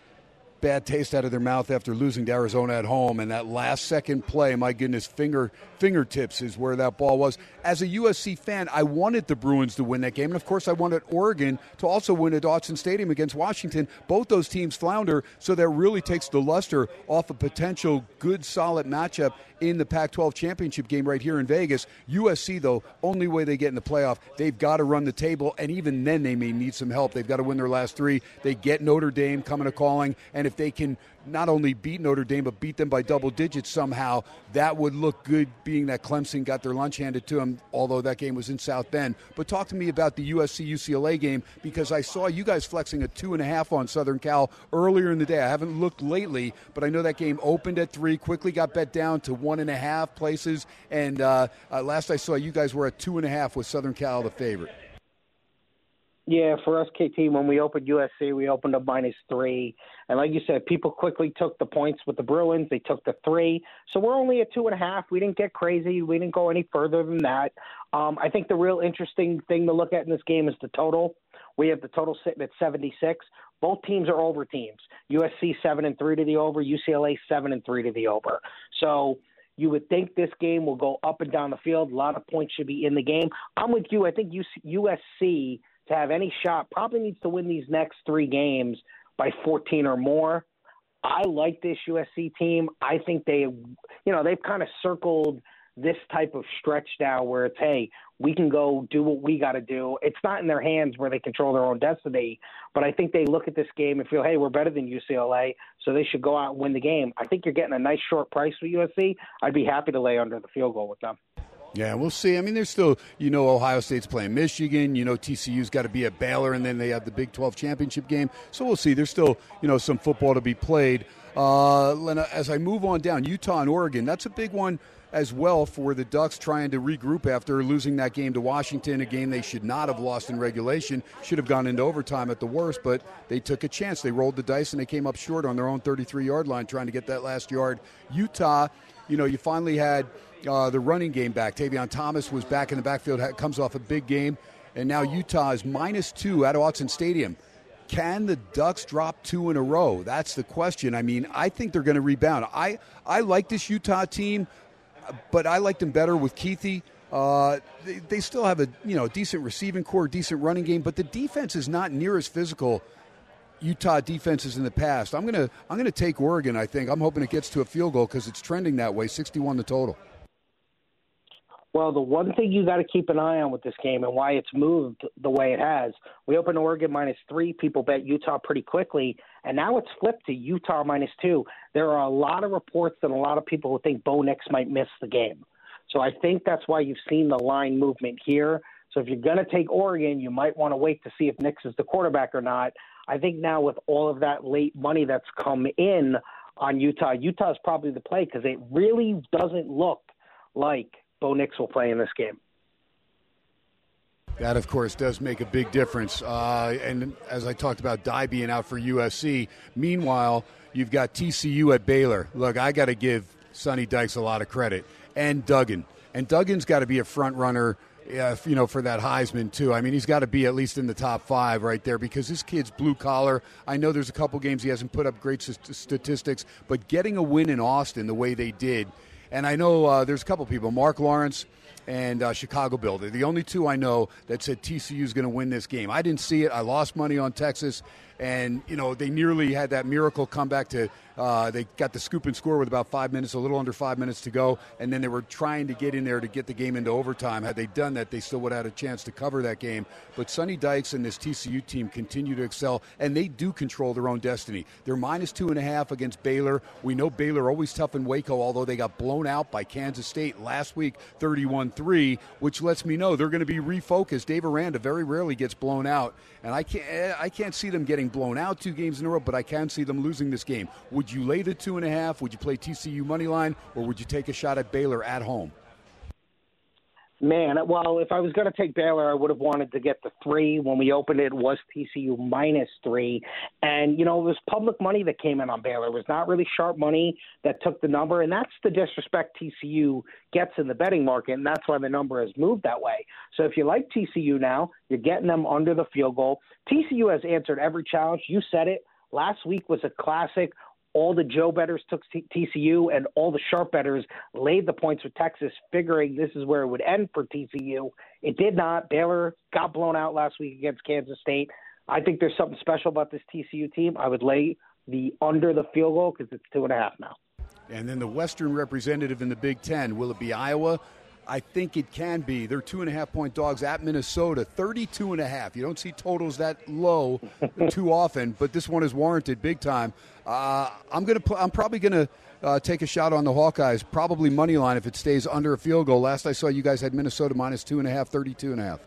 bad taste out of their mouth after losing to Arizona at home. And that last second play, my goodness, finger fingertips is where that ball was. As a USC fan, I wanted the Bruins to win that game, and of course, I wanted Oregon to also win at Autzen Stadium against Washington. Both those teams flounder, so that really takes the luster off a potential good, solid matchup in the Pac 12 championship game right here in Vegas. USC, though, only way they get in the playoff, they've got to run the table, and even then they may need some help. They've got to win their last three. They get Notre Dame coming to calling, and if they can not only beat Notre Dame, but beat them by double digits somehow, that would look good being that Clemson got their lunch handed to them, although that game was in South Bend. But talk to me about the USC UCLA game because I saw you guys flexing a two and a half on Southern Cal earlier in the day. I haven't looked lately, but I know that game opened at three, quickly got bet down to one and a half places. And uh, uh, last I saw, you guys were at two and a half with Southern Cal the favorite. Yeah, for us, KT, when we opened USC, we opened up minus three. And like you said, people quickly took the points with the Bruins. They took the three. So we're only at two and a half. We didn't get crazy. We didn't go any further than that. Um, I think the real interesting thing to look at in this game is the total. We have the total sitting at 76. Both teams are over teams. USC 7 and 3 to the over, UCLA 7 and 3 to the over. So you would think this game will go up and down the field. A lot of points should be in the game. I'm with you. I think USC to have any shot probably needs to win these next three games by 14 or more. I like this USC team. I think they, you know, they've kind of circled this type of stretch now where it's, hey, we can go do what we got to do. It's not in their hands where they control their own destiny, but I think they look at this game and feel, hey, we're better than UCLA, so they should go out and win the game. I think you're getting a nice short price for USC. I'd be happy to lay under the field goal with them. Yeah, we'll see. I mean, there's still, you know, Ohio State's playing Michigan. You know, TCU's got to be at Baylor, and then they have the Big 12 championship game. So we'll see. There's still, you know, some football to be played. Uh, Lena, as I move on down, Utah and Oregon, that's a big one as well for the Ducks trying to regroup after losing that game to Washington, a game they should not have lost in regulation, should have gone into overtime at the worst, but they took a chance. They rolled the dice and they came up short on their own 33 yard line trying to get that last yard. Utah, you know, you finally had uh, the running game back. Tavion Thomas was back in the backfield, comes off a big game, and now Utah is minus two at Autzen Stadium. Can the Ducks drop two in a row? That's the question. I mean, I think they're going to rebound. I, I like this Utah team, but I like them better with Kuithe. Uh, they, they, still have a you know decent receiving core, decent running game, but the defense is not near as physical. Utah defenses in the past. I'm gonna I'm gonna take Oregon. I think I'm hoping it gets to a field goal because it's trending that way. 61 the total. Well, the one thing you got to keep an eye on with this game and why it's moved the way it has, we opened Oregon minus three. People bet Utah pretty quickly, and now it's flipped to Utah minus two. There are a lot of reports and a lot of people who think Bo Nix might miss the game. So I think that's why you've seen the line movement here. So if you're going to take Oregon, you might want to wait to see if Nix is the quarterback or not. I think now with all of that late money that's come in on Utah, Utah is probably the play because it really doesn't look like – Bo Nix will play in this game. That, of course, does make a big difference. Uh, and as I talked about, Dye being out for USC. Meanwhile, you've got TCU at Baylor. Look, I got to give Sonny Dykes a lot of credit, and Duggan. And Duggan's got to be a front runner you know, for that Heisman too. I mean, he's got to be at least in the top five right there because this kid's blue collar. I know there's a couple games he hasn't put up great statistics, but getting a win in Austin the way they did, and I know uh, there's a couple people, Mark Lawrence and uh, Chicago. They're the only two I know that said TCU is going to win this game. I didn't see it. I lost money on Texas, and you know they nearly had that miracle comeback to uh, they got the scoop and score with about five minutes, a little under five minutes to go, and then they were trying to get in there to get the game into overtime. Had they done that, they still would have had a chance to cover that game. But Sonny Dykes and this TCU team continue to excel, and they do control their own destiny. They're minus two and a half against Baylor. We know Baylor always tough in Waco, although they got blown out by Kansas State last week, 31 3, which lets me know they're going to be refocused. Dave Aranda very rarely gets blown out, and I can't, I can't see them getting blown out two games in a row, but I can see them losing this game. Would you lay the two and a half? Would you play TCU money line, or would you take a shot at Baylor at home? Man, well, if I was going to take Baylor, I would have wanted to get the three. When we opened it, it was TCU minus three. And, you know, it was public money that came in on Baylor. It was not really sharp money that took the number. And that's the disrespect TCU gets in the betting market. And that's why the number has moved that way. So if you like TCU now, you're getting them under the field goal. TCU has answered every challenge. You said it. Last week was a classic all the Joe betters took TCU, and all the sharp betters laid the points with Texas, figuring this is where it would end for TCU. It did not. Baylor got blown out last week against Kansas State. I think there's something special about this TCU team. I would lay the under the field goal because it's two and a half now. And then the Western representative in the Big Ten. Will it be Iowa? I think it can be. They're two and a half point dogs at Minnesota, 32 and a half. You don't see totals that low too often, but this one is warranted big time. Uh, I'm gonna. Pl- I'm probably gonna uh, take a shot on the Hawkeyes. Probably money line if it stays under a field goal. Last I saw, you guys had Minnesota minus two and a half, 32 and a half.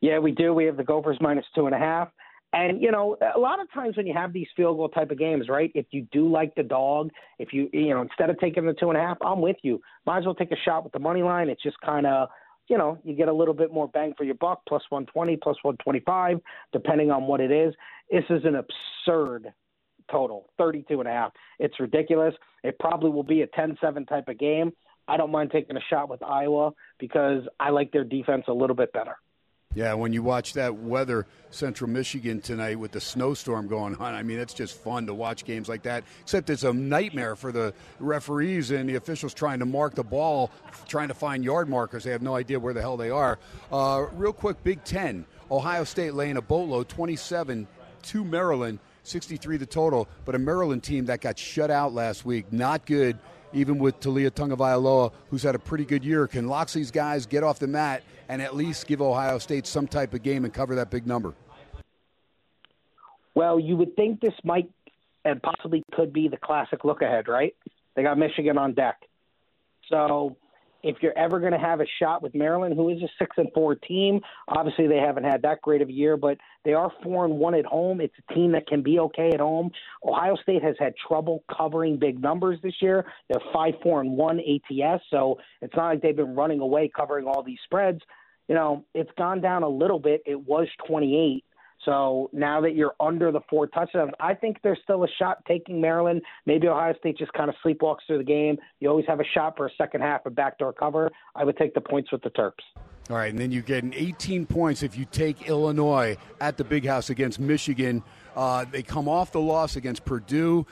Yeah, we do. We have the Gophers minus two and a half. And you know, a lot of times when you have these field goal type of games, right? If you do like the dog, if you you know instead of taking the two and a half, I'm with you. Might as well take a shot with the money line. It's just kind of you know you get a little bit more bang for your buck, plus 120, plus 125, depending on what it is. This is an absurd total, 32 and a half. It's ridiculous. It probably will be a 10-7 type of game. I don't mind taking a shot with Iowa because I like their defense a little bit better. Yeah, when you watch that weather, Central Michigan tonight with the snowstorm going on, I mean, it's just fun to watch games like that. Except it's a nightmare for the referees and the officials trying to mark the ball, trying to find yard markers. They have no idea where the hell they are. Uh, real quick, Big Ten. Ohio State laying a boatload, 27 to Maryland, 63 the total. But a Maryland team that got shut out last week, not good even with Taulia Tagovailoa, who's had a pretty good year. Can Locksley's guys get off the mat and at least give Ohio State some type of game and cover that big number? Well, you would think this might and possibly could be the classic look ahead, right? They got Michigan on deck. So if you're ever going to have a shot with Maryland, who is a six and four team, obviously they haven't had that great of a year, but they are four and one at home. It's a team that can be okay at home. Ohio State has had trouble covering big numbers this year. They're five four and one ATS, so it's not like they've been running away covering all these spreads. You know, it's gone down a little bit. It was 28 so now that you're under the four touchdowns, I think there's still a shot taking Maryland. Maybe Ohio State just kind of sleepwalks through the game. You always have a shot for a second half of backdoor cover. I would take the points with the Terps. All right, and then you get an 18 points if you take Illinois at the Big House against Michigan. Uh, they come off the loss against Purdue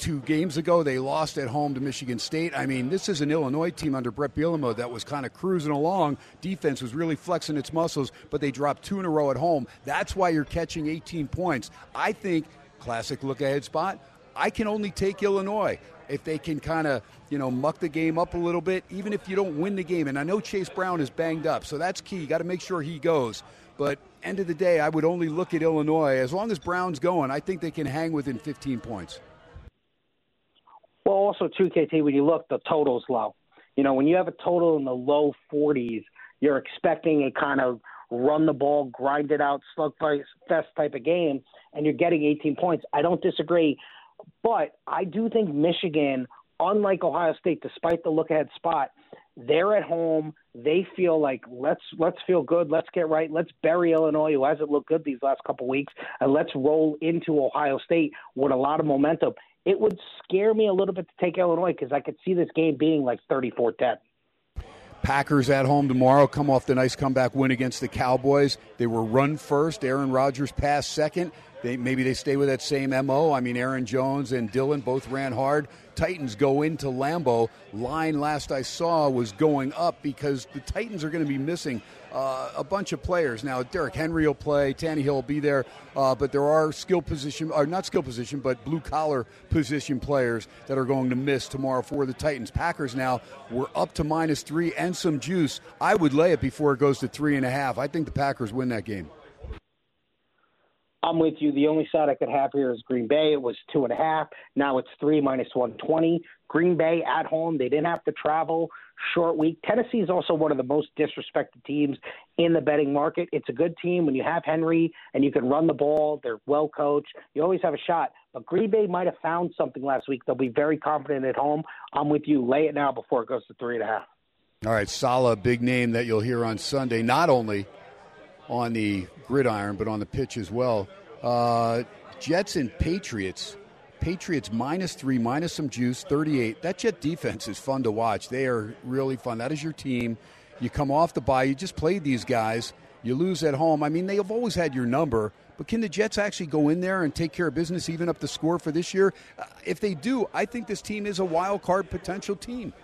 two games ago. They lost at home to Michigan State. I mean, this is an Illinois team under Bret Bielema that was kind of cruising along. Defense was really flexing its muscles, but they dropped two in a row at home. That's why you're catching 18 points. I think classic look ahead spot. I can only take Illinois if they can kind of you know muck the game up a little bit, even if you don't win the game. And I know Chase Brown is banged up, so that's key. You got to make sure he goes. But end of the day, I would only look at Illinois as long as Brown's going. I think they can hang within 15 points. Well, also too, KT, when you look, the total's low. You know, when you have a total in the low 40s, you're expecting a kind of run the ball, grind it out, slugfest type of game, and you're getting 18 points. I don't disagree, but I do think Michigan, unlike Ohio State, despite the look ahead spot, they're at home. They feel like let's let's feel good, let's get right, let's bury Illinois, who hasn't looked good these last couple weeks, and let's roll into Ohio State with a lot of momentum it would scare me a little bit to take Illinois because I could see this game being like 34 10. Packers at home tomorrow come off the nice comeback win against the Cowboys. They were run first. Aaron Rodgers passed second. They, maybe they stay with that same MO. I mean, Aaron Jones and Dillon both ran hard. Titans go into Lambeau. Line last I saw was going up because the Titans are going to be missing uh, a bunch of players. Now, Derrick Henry will play, Tannehill will be there, uh, but there are skill position, or not skill position, but blue collar position players that are going to miss tomorrow for the Titans. Packers now, we're up to minus three and some juice. I would lay it before it goes to three and a half. I think the Packers win that game. I'm with you. The only side I could have here is Green Bay. It was two and a half. Now it's three minus 120. Green Bay at home. They didn't have to travel. Short week. Tennessee is also one of the most disrespected teams in the betting market. It's a good team when you have Henry and you can run the ball. They're well coached. You always have a shot. But Green Bay might have found something last week. They'll be very confident at home. I'm with you. Lay it now before it goes to three and a half. All right, Saleh, big name that you'll hear on Sunday. Not only on the gridiron, but on the pitch as well. Uh, Jets and Patriots. Patriots minus three, minus some juice, 38. That Jet defense is fun to watch. They are really fun. That is your team. You come off the bye, you just played these guys. You lose at home. I mean, they have always had your number, but can the Jets actually go in there and take care of business, even up the score for this year? Uh, if they do, I think this team is a wild card potential team.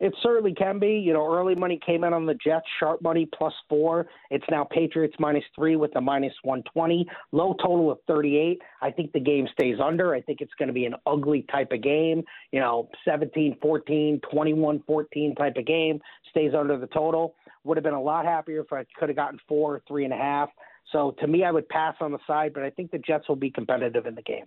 It certainly can be. You know, early money came in on the Jets, sharp money plus four. It's now Patriots minus three with a minus 120. Low total of 38. I think the game stays under. I think it's going to be an ugly type of game. You know, 17 14, 21 14 type of game. Stays under the total. Would have been a lot happier if I could have gotten four, three and a half. So to me, I would pass on the side, but I think the Jets will be competitive in the game.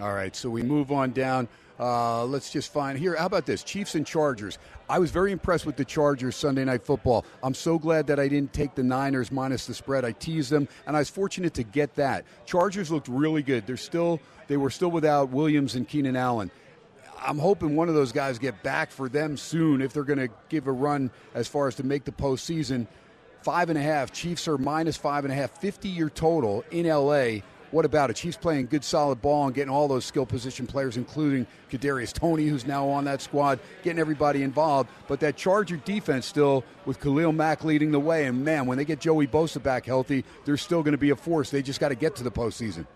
All right, so we move on down. Uh, let's just find here. How about this? Chiefs and Chargers. I was very impressed with the Chargers Sunday Night Football. I'm so glad that I didn't take the Niners minus the spread. I teased them, and I was fortunate to get that. Chargers looked really good. They're still they were still without Williams and Keenan Allen. I'm hoping one of those guys get back for them soon if they're going to give a run as far as to make the postseason. Five and a half. Chiefs are minus five and a half. 50 year total in LA. What about it? Chiefs playing good, solid ball and getting all those skill position players, including Kadarius Tony, who's now on that squad, getting everybody involved. But that Charger defense still with Khalil Mack leading the way. And man, when they get Joey Bosa back healthy, they're still going to be a force. They just got to get to the postseason.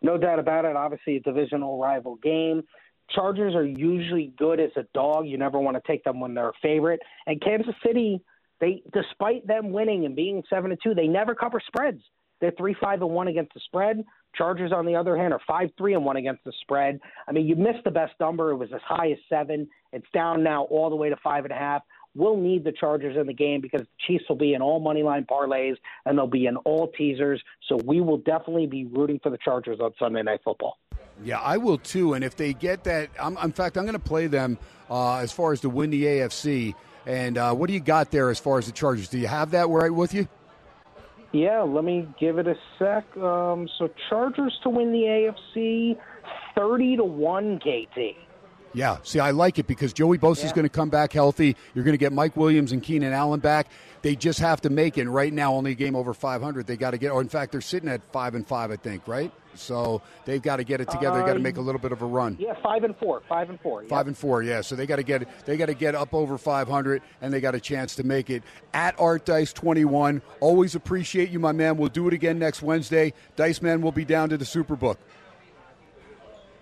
No doubt about it. Obviously, a divisional rival game. Chargers are usually good as a dog. You never want to take them when they're a favorite. And Kansas City, they despite them winning and being seven to two, they never cover spreads. They're three five and one against the spread. Chargers, on the other hand, are five three and one against the spread. I mean, you missed the best number. It was as high as seven. It's down now all the way to five and a half. We'll need the Chargers in the game because the Chiefs will be in all money line parlays and they'll be in all teasers. So we will definitely be rooting for the Chargers on Sunday Night Football. Yeah, I will too. And if they get that, I'm, in fact, I'm going to play them uh, as far as to win the AFC. And uh, what do you got there as far as the Chargers? Do you have that right with you? Yeah, let me give it a sec. Um, so Chargers to win the AFC, thirty to one, KT. Yeah, see, I like it because Joey Bosa is going to come back healthy. You're going to get Mike Williams and Keenan Allen back. They just have to make it. Right now, only a game over 500. They got to get. Or in fact, they're sitting at five and five, I think. Right. So they've got to get it together. they got to make a um, little bit of a run. Yeah, five and four. Five and four. Five and four. Yeah. So they got to get they got to get up over 500, and they got a chance to make it at Art Dice 21. Always appreciate you, my man. We'll do it again next Wednesday. Dice Man will be down to the Superbook.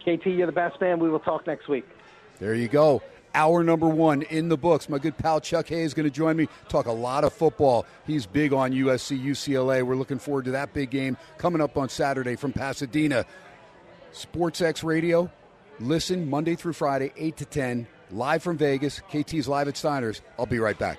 KT, you're the best man. We will talk next week. There you go. Hour number one in the books. My good pal Chuck Hay is going to join me. Talk a lot of football. He's big on USC, UCLA. We're looking forward to that big game coming up on Saturday from Pasadena. SportsX Radio. Listen Monday through Friday, 8 to 10, live from Vegas. KT's live at Steiner's. I'll be right back.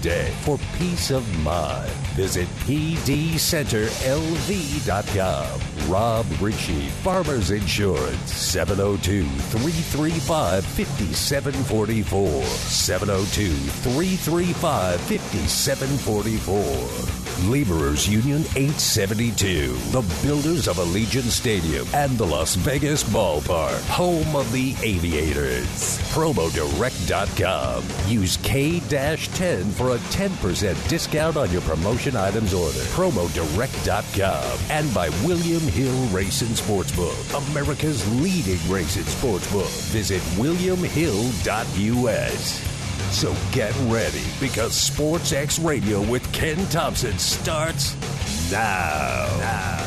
for peace of mind. Visit pdcenterlv.com. Rob Ritchie, Farmers Insurance, 702 335 5744. 702 335 5744. Laborers Union 872, the builders of Allegiant Stadium and the Las Vegas Ballpark, home of the Aviators. PromoDirect.com. Use K-10 for a 10% discount on your promotion items order. PromoDirect.com. And by William Hill Racing Sportsbook, America's leading racing sportsbook. Visit WilliamHill.us. So get ready because Sports X Radio with Ken Thomson starts now. Now.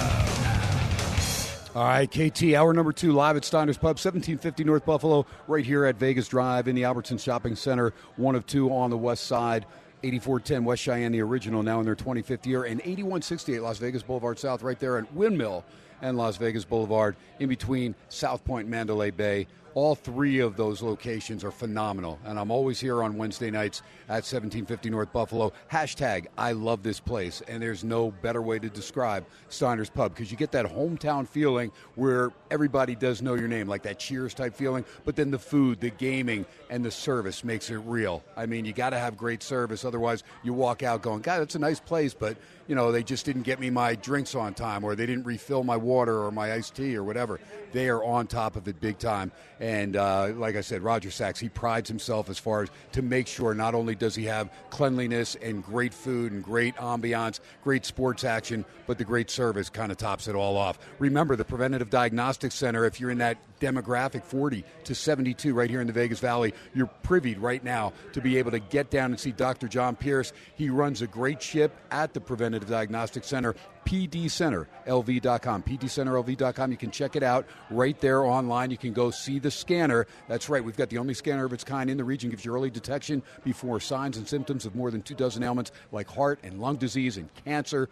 All right, KT, hour number two, live at Steiner's Pub, 1750 North Buffalo, right here at Vegas Drive in the Albertson Shopping Center, one of two on the west side. 8410 West Cheyenne, the original, now in their 25th year, and 8168 Las Vegas Boulevard South, right there at Windmill and Las Vegas Boulevard, in between South Point, Mandalay Bay. All three of those locations are phenomenal, and I'm always here on Wednesday nights at 1750 North Buffalo. Hashtag I love this place, and there's no better way to describe Steiner's Pub because you get that hometown feeling where everybody does know your name, like that Cheers type feeling. But then the food, the gaming, and the service makes it real. I mean, you got to have great service, otherwise you walk out going, "God, it's a nice place," but you know they just didn't get me my drinks on time, or they didn't refill my water or my iced tea or whatever. They are on top of it big time. Uh, like I said, Roger Sachs, he prides himself as far as to make sure not only does he have cleanliness and great food and great ambiance, great sports action, but the great service kind of tops it all off. Remember, the Preventative Diagnostics Center, if you're in that demographic 40 to 72 right here in the Vegas Valley, you're privied right now to be able to get down and see Dr. John Pierce. He runs a great ship at the Preventative Diagnostic Center pdcenterlv.com. pdcenterlv.com. You can check it out right there online. You can go see the scanner. That's right. We've got the only scanner of its kind in the region. Gives you early detection before signs and symptoms of more than two dozen ailments like heart and lung disease and cancer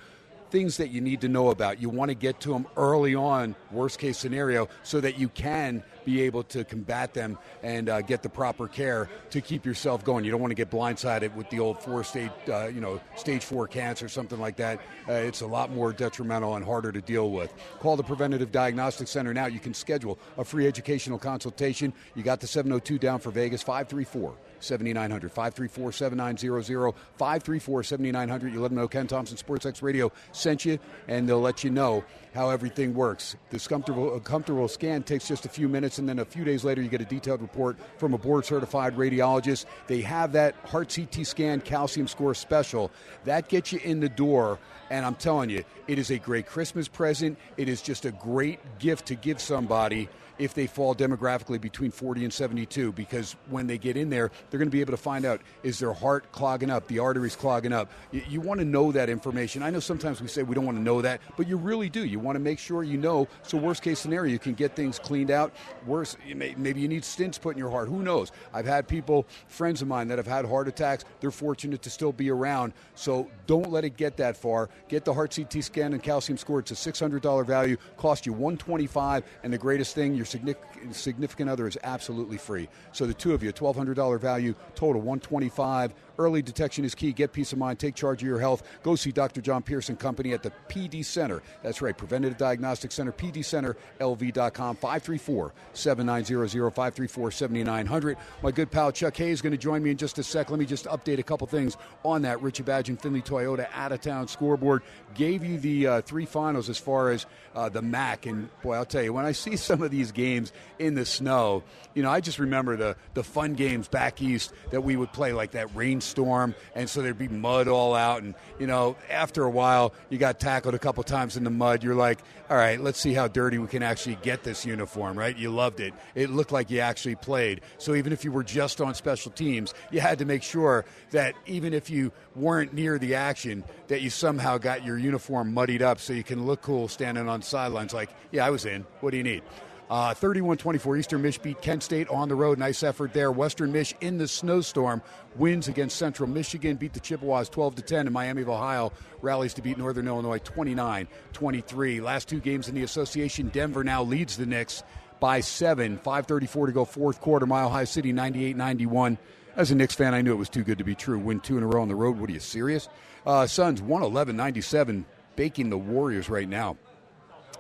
things that you need to know about. You want to get to them early on, worst case scenario, so that you can be able to combat them and uh, get the proper care to keep yourself going. You don't want to get blindsided with the old four stage, uh, you know, stage four cancer, something like that. Uh, it's a lot more detrimental and harder to deal with. Call the Preventative Diagnostic Center now. You can schedule a free educational consultation. You got the 702 down for Vegas, 534- 7900 534 7900 534 7900 you let them know ken thomson sports x radio sent you and they'll let you know how everything works. This comfortable, comfortable scan takes just a few minutes and then a few days later you get a detailed report from a board certified radiologist. They have that heart ct scan calcium score special. That gets you in the door and i'm telling you it is a great christmas present. It is just a great gift to give somebody if they fall demographically between 40 and 72 because when they get in there they're going to be able to find out is their heart clogging up the arteries clogging up? You, you, want to know that information. I know sometimes we say we don't want to know that but you really do. You want to make sure you know so worst case scenario you can get things cleaned out. Worse may, maybe you need stints put in your heart. Who knows? I've had people friends of mine that have had heart attacks. They're fortunate to still be around. So don't let it get that far. Get the heart ct scan and calcium score. It's a $600 value. Cost you 125 and the greatest thing your significant other is absolutely free. So the two of you, $1,200 value, total 125 Early detection is key. Get peace of mind. Take charge of your health. Go see Dr. John Pearson Company at the PD Center. That's right, Preventative Diagnostic Center, PD pdcenterlv.com, 534 7900 534 7900. My good pal Chuck Hayes is going to join me in just a sec. Let me just update a couple things on that Richie Badge and Findlay Toyota out of town scoreboard. Gave you the uh, three finals as far as uh, the MAC. And boy, I'll tell you, when I see some of these games in the snow, you know, I just remember the, the fun games back East that we would play like that rainstorm, and so there'd be mud all out. And you know, after a while, you got tackled a couple times in the mud. You're like, all right, let's see how dirty we can actually get this uniform. Right? You loved it. It looked like you actually played. So even if you were just on special teams, you had to make sure that even if you weren't near the action, that you somehow got your uniform muddied up so you can look cool standing on sidelines. Like, yeah, I was in. What do you need? Uh, 31-24, Eastern Mich beat Kent State on the road. Nice effort there. Western Mich in the snowstorm wins against Central Michigan. Beat the Chippewas 12-10. And Miami of Ohio rallies to beat Northern Illinois 29-23. Last two games in the association. Denver now leads the Knicks by seven. 5:34 to go, fourth quarter. Mile High City 98-91. As a Knicks fan, I knew it was too good to be true. Win two in a row on the road. What are you serious? Uh, Suns 111-97, baking the Warriors right now.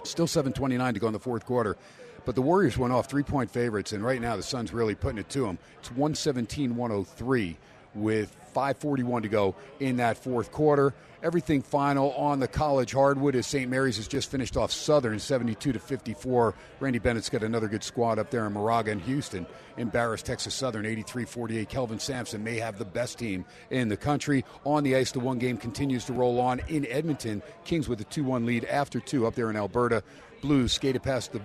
Still 7:29 to go in the fourth quarter. But the Warriors went off three point favorites, and right now the Suns really putting it to them. It's 117 103 with 5.41 to go in that fourth quarter. Everything final on the college hardwood as St. Mary's has just finished off Southern 72 to 54. Randy Bennett's got another good squad up there in Moraga and Houston. Embarrassed Texas Southern 83 48. Kelvin Sampson may have the best team in the country. On the ice, the one game continues to roll on in Edmonton. Kings with a 2 1 lead after two up there in Alberta. Blues skated past the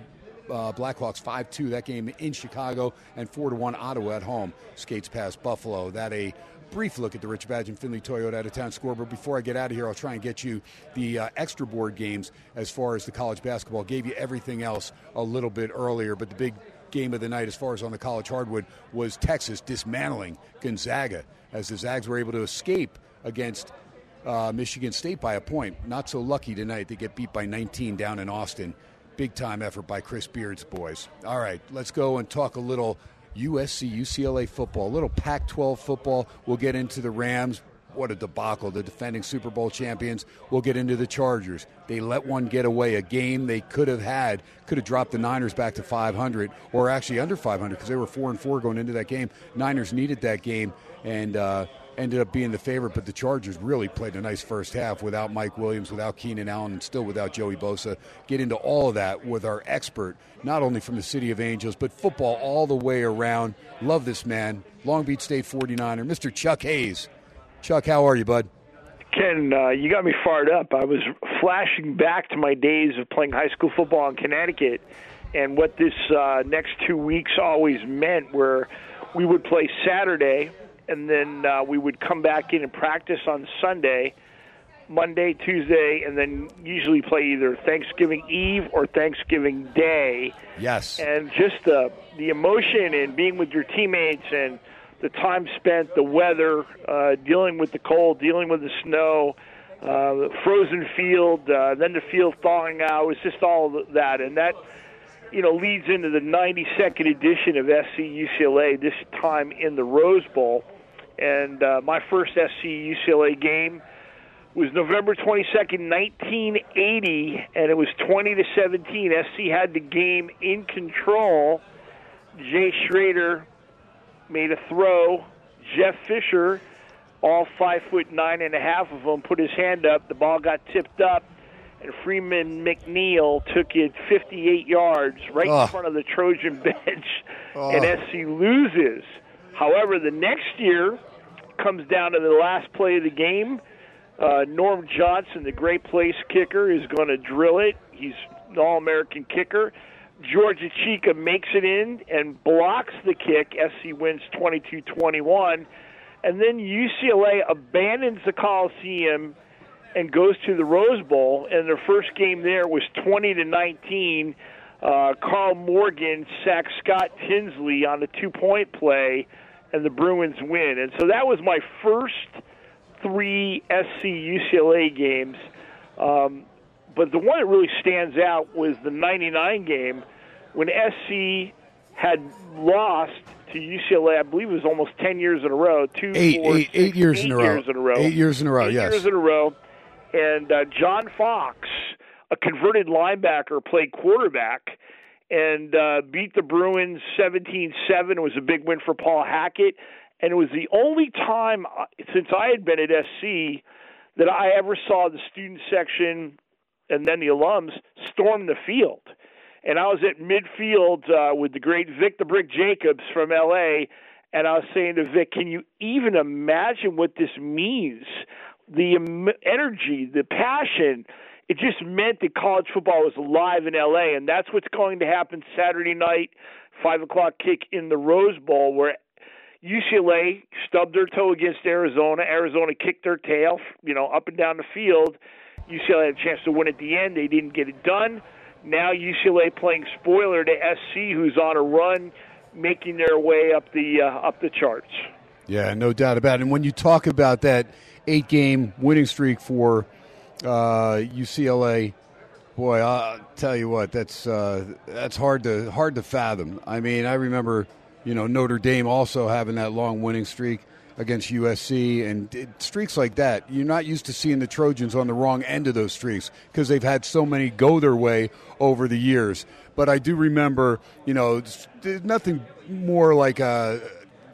uh, Blackhawks 5 2 that game in Chicago, and 4 1 Ottawa at home skates past Buffalo. That a brief look at the Rich Badge and Findlay Toyota out of town scoreboard. Before I get out of here, I'll try and get you the uh, extra board games as far as the college basketball. Gave you everything else a little bit earlier, but the big game of the night as far as on the college hardwood was Texas dismantling Gonzaga as the Zags were able to escape against uh, Michigan State by a point. Not so lucky tonight. They get beat by 19 down in Austin. Big time effort by Chris Beard's boys. All right, let's go and talk a little USC UCLA football, a little Pac 12 football. We'll get into the Rams. What a debacle. The defending Super Bowl champions. We'll get into the Chargers. They let one get away, a game they could have had, could have dropped the Niners back to 500 or actually under 500 because they were 4 and 4 going into that game. Niners needed that game and uh, ended up being the favorite, but the Chargers really played a nice first half without Mike Williams, without Keenan Allen, and still without Joey Bosa. Get into all of that with our expert, not only from the City of Angels, but football all the way around. Love this man, Long Beach State 49er, Mr. Chuck Hayes. Chuck, how are you, bud? Ken, uh, you got me fired up. I was flashing back to my days of playing high school football in Connecticut and what this uh, next two weeks always meant, where we would play Saturday and then uh, we would come back in and practice on Sunday, Monday, Tuesday, and then usually play either Thanksgiving Eve or Thanksgiving Day. Yes. And just the the emotion and being with your teammates and the time spent, the weather, uh, dealing with the cold, dealing with the snow, uh, the frozen field, uh, then the field thawing out. It was just all that, and that you know leads into the 92nd edition of SC UCLA. This time in the Rose Bowl. And uh, my first SC UCLA game was November 22nd, 1980, and it was 20 to 17. SC had the game in control. Jay Schroeder made a throw. Jeff Fisher, all five foot nine and a half of them, put his hand up. The ball got tipped up, and Freeman McNeil took it 58 yards right Oh. in front of the Trojan bench, Oh. and SC loses. However, the next year comes down to the last play of the game. Uh, Norm Johnson, the great place kicker, is going to drill it. He's an All American kicker. George Achica makes it in and blocks the kick. SC wins 22 21. And then UCLA abandons the Coliseum and goes to the Rose Bowl. And their first game there was 20 to 19. Uh, Karl Morgan sacked Scott Tinsley on a two point play, and the Bruins win. And so that was my first three SC UCLA games. Um, but the one that really stands out was the 99 game when SC had lost to UCLA. I believe it was almost 10 years in a row. Two, Eight, four, eight- eight six, years in a. Years in a row. Eight years in a row, Eight yes. years in a row. And uh, John Fox, a converted linebacker, played quarterback and uh, beat the Bruins 17 7. It was a big win for Paul Hackett. And it was the only time uh, since I had been at SC that I ever saw the student section and then the alums storm the field. And I was at midfield uh, with the great Vic the Brick Jacobs from LA, And I was saying to Vic, can you even imagine what this means? The energy, the passion. It just meant that college football was alive in LA, and that's what's going to happen Saturday night, five o'clock kick in the Rose Bowl, where UCLA stubbed their toe against Arizona. Arizona kicked their tail, you know, up and down the field. UCLA had a chance to win at the end. They didn't get it done. Now UCLA playing spoiler to SC, who's on a run, making their way up the uh, up the charts. Yeah, no doubt about it. And when you talk about that eight-game winning streak for uh, UCLA, boy, I'll tell you what, that's uh, that's hard to hard to fathom. I mean, I remember, you know, Notre Dame also having that long winning streak against USC, and it, streaks like that, you're not used to seeing the Trojans on the wrong end of those streaks because they've had so many go their way over the years. But I do remember, you know, nothing more like a,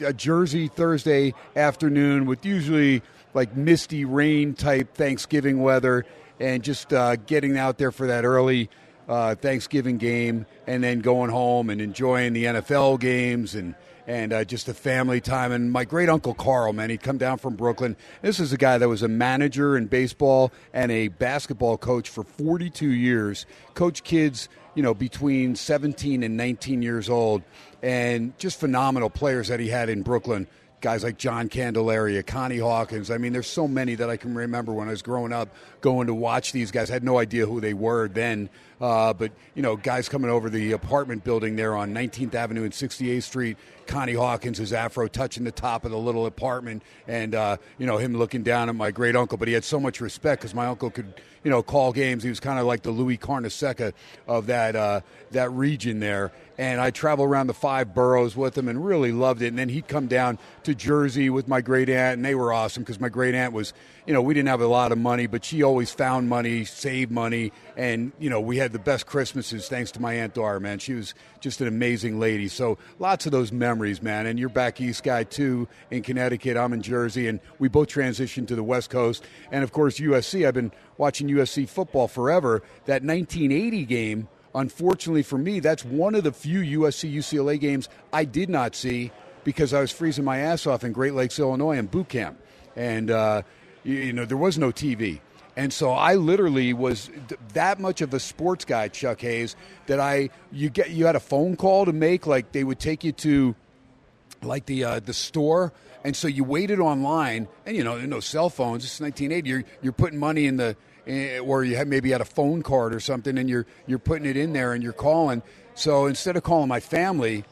a Jersey Thursday afternoon with usually like misty rain type Thanksgiving weather, and just uh, getting out there for that early. Uh, Thanksgiving game and then going home and enjoying the NFL games and and uh, just a family time. And my great uncle Carl, man, he'd come down from Brooklyn. This is a guy that was a manager in baseball and a basketball coach for 42 years. Coach kids, you know, between 17 and 19 years old, and just phenomenal players that he had in Brooklyn guys like John Candelaria, Connie Hawkins. I mean, there's so many that I can remember when I was growing up going to watch these guys. I had no idea who they were then. Uh, but, you know, guys coming over the apartment building there on 19th Avenue and 68th Street, Connie Hawkins, his afro touching the top of the little apartment, and, uh, you know, him looking down at my great uncle. But he had so much respect because my uncle could, you know, call games. He was kind of like the Louis Carnesecca of that, uh, that region there and I travel around the five boroughs with him and really loved it. And then he'd come down to Jersey with my great aunt, and they were awesome because my great aunt was, you know, we didn't have a lot of money, but she always found money, saved money, and you know, we had the best Christmases thanks to my aunt Dora. Man, she was just an amazing lady. So lots of those memories, man. And you're back east guy too in Connecticut. I'm in Jersey, and we both transitioned to the West Coast. And of course, USC. I've been watching USC football forever. That 1980 game Unfortunately for me, that's one of the few USC UCLA games I did not see because I was freezing my ass off in Great Lakes, Illinois, in boot camp, and uh, you, know there was no TV. And so I literally was that much of a sports guy, Chuck Hayes, that I you get you had a phone call to make, like they would take you to like the uh, the store, and so you waited online, and you know no cell phones. It's 1980. You're you're putting money in the Eh, or you have maybe had a phone card or something, and you're you're putting it in there and you're calling. So instead of calling my family,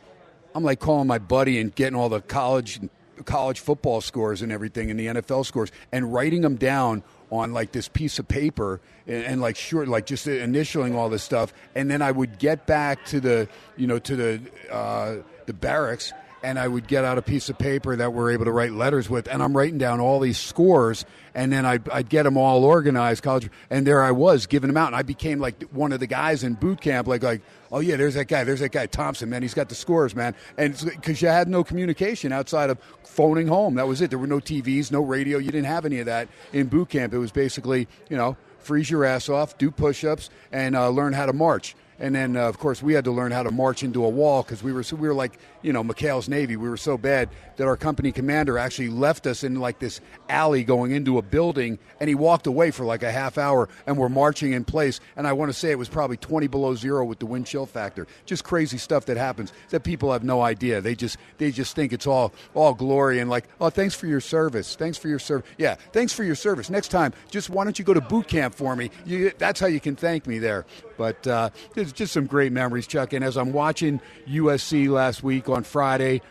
I'm like calling my buddy and getting all the college college football scores and everything and the NFL scores and writing them down on like this piece of paper and, and, like sure like just initialing all this stuff. And then I would get back to the you know to the uh, the barracks and I would get out a piece of paper that we're able to write letters with, and I'm writing down all these scores, and then I'd, I'd get them all organized, college, and there I was giving them out, and I became like one of the guys in boot camp, like like, oh yeah, there's that guy, there's that guy Thomson, man, he's got the scores, man, and because you had no communication outside of phoning home, that was it. There were no TVs, no radio, you didn't have any of that in boot camp. It was basically, you know, freeze your ass off, do push-ups, and uh, learn how to march. And then, uh, of course, we had to learn how to march into a wall because we were so, we were like you know McHale's Navy. We were so bad that our company commander actually left us in like this alley going into a building, and he walked away for like a half hour, and we're marching in place. And I want to say it was probably 20 below zero with the wind chill factor. Just crazy stuff that happens that people have no idea. They just they just think it's all all glory and like oh thanks for your service, thanks for your service. Yeah, thanks for your service. Next time, just why don't you go to boot camp for me? You, that's how you can thank me there. But uh, just some great memories, Chuck. And as I'm watching USC last week on Friday,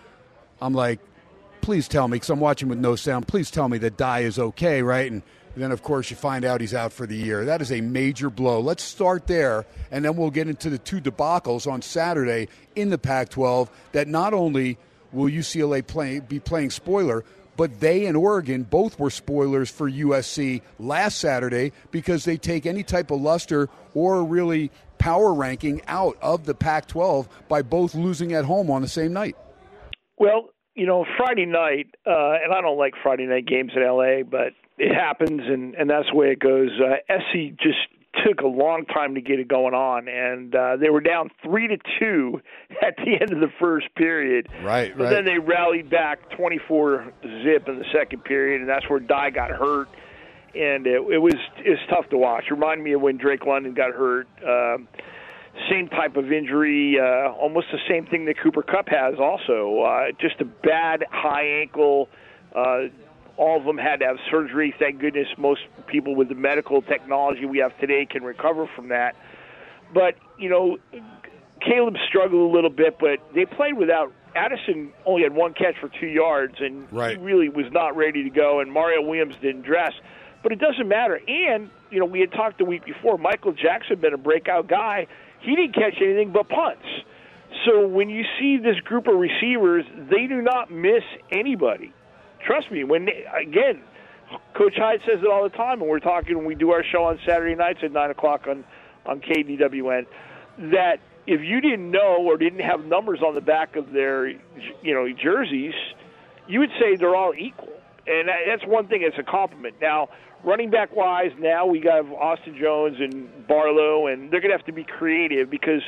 I'm like, please tell me, because I'm watching with no sound, please tell me that Dye is okay, right? And then, of course, you find out he's out for the year. That is a major blow. Let's start there, and then we'll get into the two debacles on Saturday in the Pac 12 that not only will UCLA play, be playing spoiler, but they and Oregon both were spoilers for USC last Saturday because they take any type of luster or really power ranking out of the Pac 12 by both losing at home on the same night. Well, you know, Friday night, uh, and I don't like Friday night games in LA, but it happens, and, and that's the way it goes. Uh, SC just took a long time to get it going on, and uh, they were down three to two at the end of the first period. Right, But right. then they rallied back 24 zip in the second period, and that's where Dye got hurt, and it, it was it's tough to watch. Reminded me of when Drake London got hurt. Um, same type of injury, uh, almost the same thing that Cooper Kupp has. Also, uh, just a bad high ankle. Uh, all of them had to have surgery. Thank goodness most people with the medical technology we have today can recover from that. But you know, Caleb struggled a little bit, but they played without. Addison only had one catch for two yards, and Right. he really was not ready to go. And Mario Williams didn't dress, but it doesn't matter. And you know, we had talked the week before. Michael Jackson been a breakout guy. He didn't catch anything but punts. So when you see this group of receivers, they do not miss anybody. Trust me. When they, again, Coach Hyde says it all the time, and we're talking when we do our show on Saturday nights at nine o'clock on on KDWN. That if you didn't know or didn't have numbers on the back of their you know jerseys, you would say they're all equal, and that's one thing. It's a compliment. Now, running back wise, now we got Austin Jones and Barlow, and they're going to have to be creative because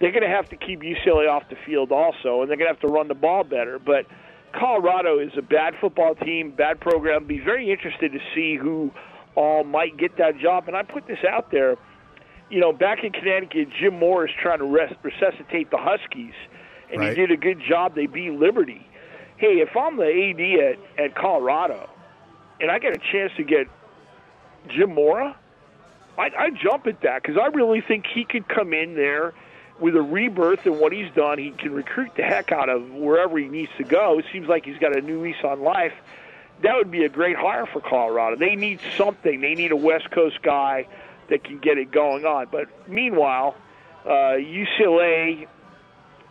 they're going to have to keep UCLA off the field also, and they're going to have to run the ball better. But Colorado is a bad football team, bad program. Be very interested to see who all might get that job. And I put this out there. You know, back in Connecticut, Jim Mora is trying to res- resuscitate the Huskies, and Right. he did a good job. They beat Liberty. Hey, if I'm the AD at, at Colorado, and I get a chance to get Jim Mora, I, I jump at that because I really think he could come in there with a rebirth in what he's done. He can recruit the heck out of wherever he needs to go. It seems like he's got a new lease on life. That would be a great hire for Colorado. They need something. They need a West Coast guy that can get it going on. But meanwhile, uh, UCLA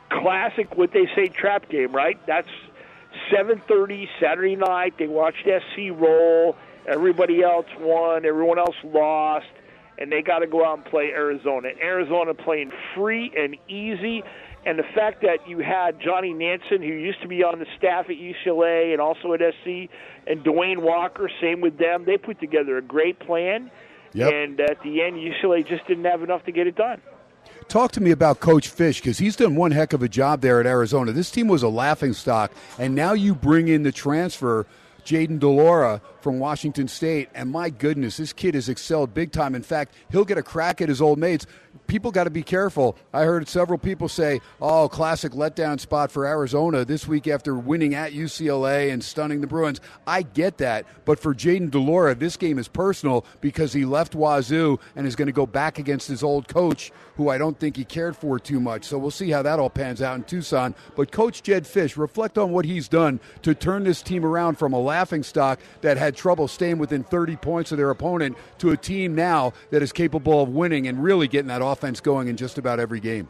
classic what they say trap game, right? That's 7:30 Saturday night. They watched SC roll. Everybody else won. Everyone else lost, and they got to go out and play Arizona. And Arizona playing free and easy. And the fact that you had Johnny Nansen, who used to be on the staff at UCLA and also at SC, and DeWayne Walker, same with them. They put together a great plan. Yep. And at the end, UCLA just didn't have enough to get it done. Talk to me about Coach Fisch because he's done one heck of a job there at Arizona. This team was a laughing stock, and now you bring in the transfer, Jayden de Laura from Washington State, and my goodness, this kid has excelled big time. In fact, he'll get a crack at his old mates. People got to be careful. I heard several people say, "Oh, classic letdown spot for Arizona this week after winning at UCLA and stunning the Bruins." I get that, but for Jayden de Laura, this game is personal because he left Wazoo and is going to go back against his old coach, who I don't think he cared for too much. So we'll see how that all pans out in Tucson. But Coach Jedd Fisch, reflect on what he's done to turn this team around from a laughing stock that had trouble staying within 30 points of their opponent to a team now that is capable of winning and really getting that offense going in just about every game.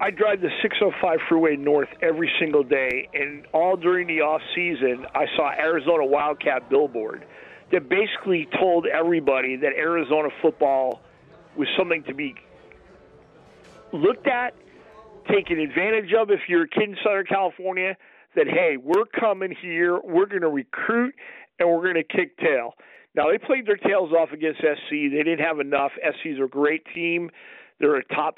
I drive the 605 freeway north every single day, and all during the off season, I saw Arizona Wildcat billboard that basically told everybody that Arizona football was something to be looked at, taken advantage of. If you're a kid in Southern California, that hey, we're coming here, we're going to recruit, and we're going to kick tail. Now they played their tails off against SC. They didn't have enough. SC's a great team. They're a top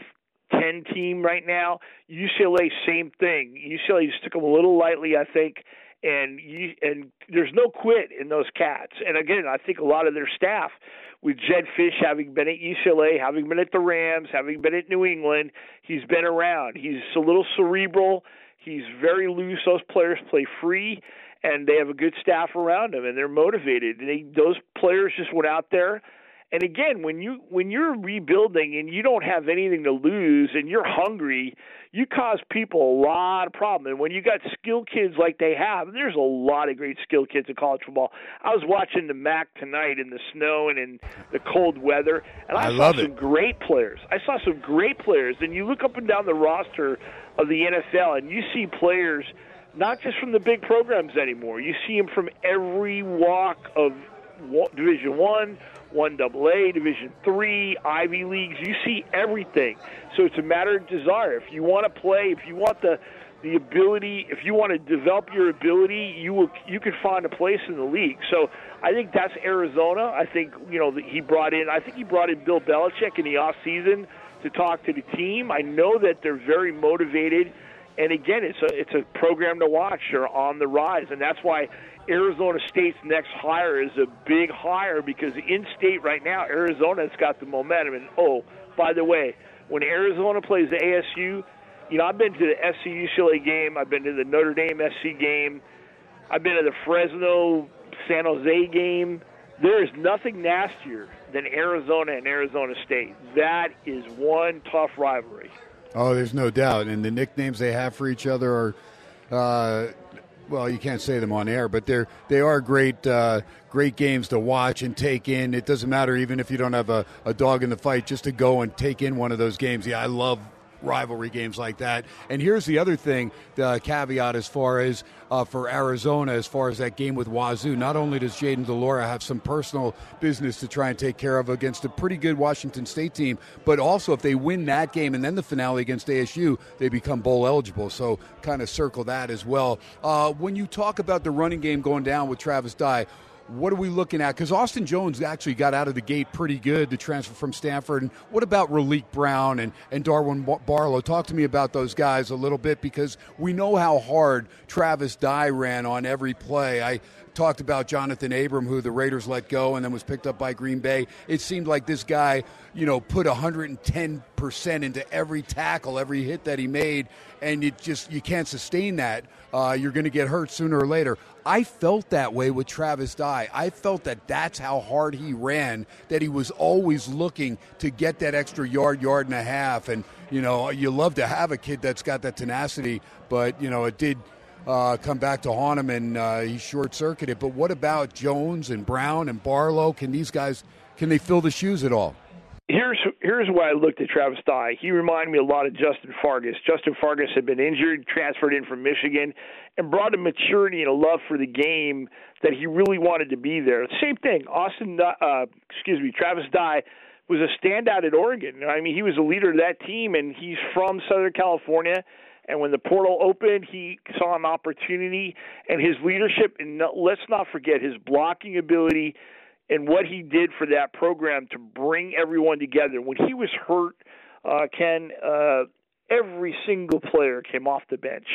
10 team right now. UCLA, same thing. UCLA just took them a little lightly, I think, and you, and there's no quit in those cats. And again, I think a lot of their staff, with Jedd Fisch having been at UCLA, having been at the Rams, having been at New England, he's been around. He's a little cerebral. He's very loose. Those players play free, and they have a good staff around them, and they're motivated. And they, those players just went out there and again, when you when you're rebuilding and you don't have anything to lose and you're hungry, you cause people a lot of problems. And when you got skilled kids like they have, there's a lot of great skilled kids in college football. I was watching the MAC tonight in the snow and in the cold weather, and I, I saw some it. great players. I saw some great players. And you look up and down the roster of the NFL, and you see players not just from the big programs anymore. You see them from every walk of Division One, one double A, Division Three, Ivy leagues. You see everything. So it's a matter of desire. If you want to play, if you want the the ability. If you want to develop your ability, you will you can find a place in the league. So I think that's Arizona. I think you know he brought in. I think he brought in Bill Belichick in the off season to talk to the team. I know that they're very motivated. And again, it's a it's a program to watch. They're on the rise, and that's why Arizona State's next hire is a big hire because in state right now, Arizona's got the momentum. And oh, by the way, when Arizona plays the ASU, you know I've been to the SC UCLA game, I've been to the Notre Dame SC game, I've been to the Fresno San Jose game. There is nothing nastier than Arizona and Arizona State. That is one tough rivalry. Oh, there's no doubt, and the nicknames they have for each other are. Uh, well, you can't say them on air, but they're they are great uh, great games to watch and take in. It doesn't matter even if you don't have a, a dog in the fight, just to go and take in one of those games. Yeah, I love rivalry games like that. And here's the other thing, the caveat as far as uh, for Arizona, as far as that game with Wazoo. Not only does Jayden de Laura have some personal business to try and take care of against a pretty good Washington State team, but also if they win that game and then the finale against ASU, they become bowl eligible. So kind of circle that as well. Uh, when you talk about the running game going down with Travis Dye, what are we looking at? Because Austin Jones actually got out of the gate pretty good to transfer from Stanford. And what about Raleek Brown and, and Darwin Barlow? Talk to me about those guys a little bit because we know how hard Travis Dye ran on every play. I talked about Jonathan Abram, who the Raiders let go and then was picked up by Green Bay. It seemed like this guy, you know, put 110% into every tackle, every hit that he made, and you just you can't sustain that. Uh, you're going to get hurt sooner or later. I felt that way with Travis Dye. I felt that that's how hard he ran, that he was always looking to get that extra yard, yard and a half. And, you know, you love to have a kid that's got that tenacity, but, you know, it did uh, come back to haunt him and uh, he short circuited. But what about Jones and Brown and Barlow? Can these guys, can they fill the shoes at all? here's here's why I looked at Travis Dye. He reminded me a lot of Justin Fargas. Justin Fargas had been injured, transferred in from Michigan, and brought a maturity and a love for the game that he really wanted to be there. Same thing. Austin, uh, excuse me, Travis Dye was a standout at Oregon. I mean, he was a leader of that team, and he's from Southern California. And when the portal opened, he saw an opportunity, and his leadership. And let's not forget his blocking ability and what he did for that program to bring everyone together. When he was hurt, uh, Ken, uh, every single player came off the bench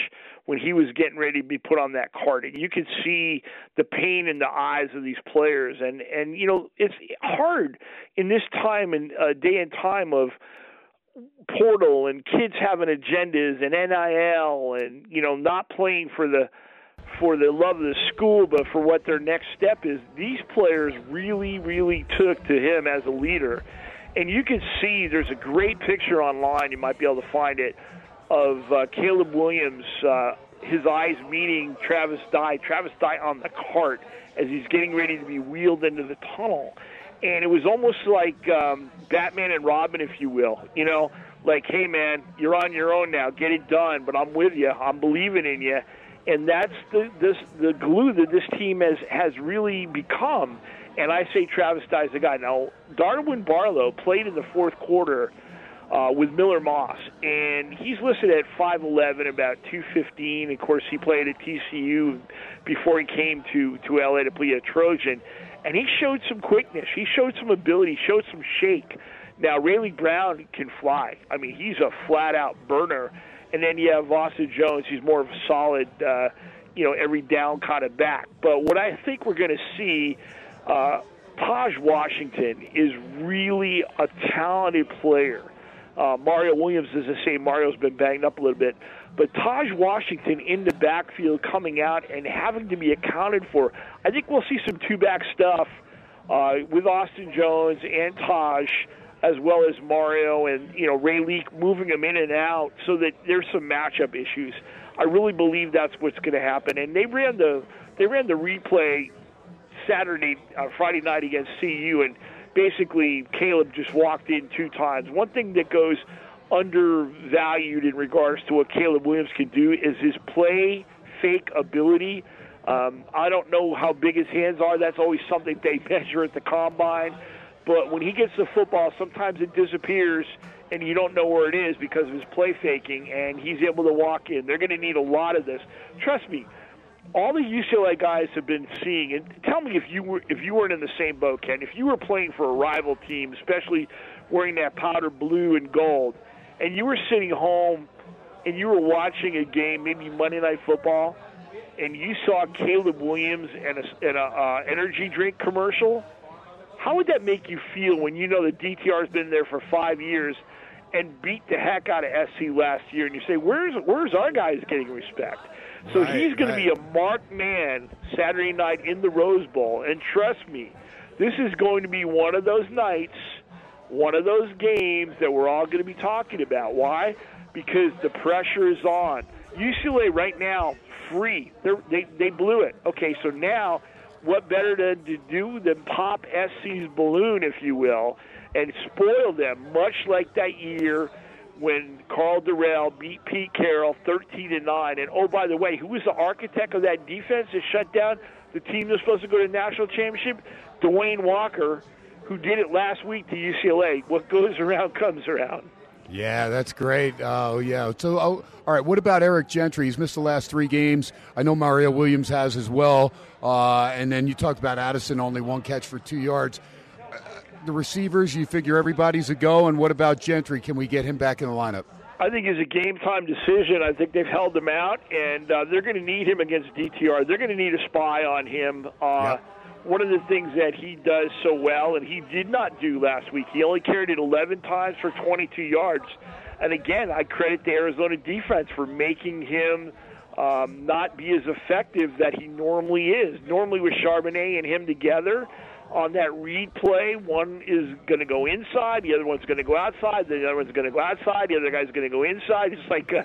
when he was getting ready to be put on that cart, and you could see the pain in the eyes of these players. And and you know it's hard in this time and uh, day and time of portal and kids having agendas and NIL and you know not playing for the for the love of the school, but for what their next step is. These players really, really took to him as a leader. And you can see there's a great picture online, you might be able to find it, of uh, Caleb Williams, uh, his eyes meeting Travis Dye, Travis Dye on the cart as he's getting ready to be wheeled into the tunnel. And it was almost like um, Batman and Robin, if you will. You know, like, hey, man, you're on your own now. Get it done, but I'm with you. I'm believing in you and that's the this the glue that this team has has really become. And I say Travis Dye's the guy. Now, Darwin Barlow played in the fourth quarter uh, with Miller Moss, and he's listed at 5'11", about 215. Of course, he played at TCU before he came to to LA to play at Trojan, and he showed some quickness. He showed some ability. Showed some shake. Now, Raleek Brown can fly. I mean, he's a flat-out burner and then you have Austin Jones. He's more of a solid, uh, you know, every down kind of back. But what I think we're going to see, uh, Tahj Washington is really a talented player. Uh, Mario Williams is the same. Mario's been banged up a little bit. But Tahj Washington in the backfield coming out and having to be accounted for, I think we'll see some two back stuff uh, with Austin Jones and Tahj, as well as Mario and you know Raleek moving them in and out, so that there's some matchup issues. I really believe that's what's going to happen. And they ran the they ran the replay Saturday, uh, Friday night against CU, and basically Caleb just walked in two times. One thing that goes undervalued in regards to what Caleb Williams can do is his play fake ability. Um, I don't know how big his hands are. That's always something they measure at the combine. But when he gets the football, sometimes it disappears, and you don't know where it is because of his play faking, and he's able to walk in. They're going to need a lot of this. Trust me, all the UCLA guys have been seeing, and tell me if you were if you weren't in the same boat, Ken. If you were playing for a rival team, especially wearing that powder blue and gold, and you were sitting home and you were watching a game, maybe Monday Night Football, and you saw Caleb Williams and a, and a uh, energy drink commercial, how would that make you feel when you know that DTR's been there for five years and beat the heck out of SC last year, and you say, "Where's where's our guys getting respect?" So Right, he's going right. to be a marked man Saturday night in the Rose Bowl, and trust me, this is going to be one of those nights, one of those games that we're all going to be talking about. Why? Because the pressure is on. UCLA right now free. They're, they they blew it. Okay, so now what better to, to do than pop SC's balloon, if you will, and spoil them, much like that year when Karl Dorrell beat Pete Carroll 13 to 9. And oh, by the way, who was the architect of that defense that shut down the team that's supposed to go to the national championship? DeWayne Walker, who did it last week to UCLA. What goes around comes around. Yeah, that's great. Oh, yeah. So, oh, all right. What about Eric Gentry? He's missed the last three games. I know Mario Williams has as well. Uh, and then you talked about Addison, only one catch for two yards. The receivers, you figure everybody's a go. And what about Gentry? Can we get him back in the lineup? I think it's a game time decision. I think they've held him out, and uh, they're going to need him against DTR. They're going to need a spy on him. Uh, Yep. One of the things that he does so well, and he did not do last week, he only carried it 11 times for 22 yards. And again, I credit the Arizona defense for making him um, not be as effective that he normally is. Normally, with Charbonnet and him together, on that read play, one is going to go inside, the other one's going to go outside, the other one's going to go outside, the other guy's going to go inside. It's like uh,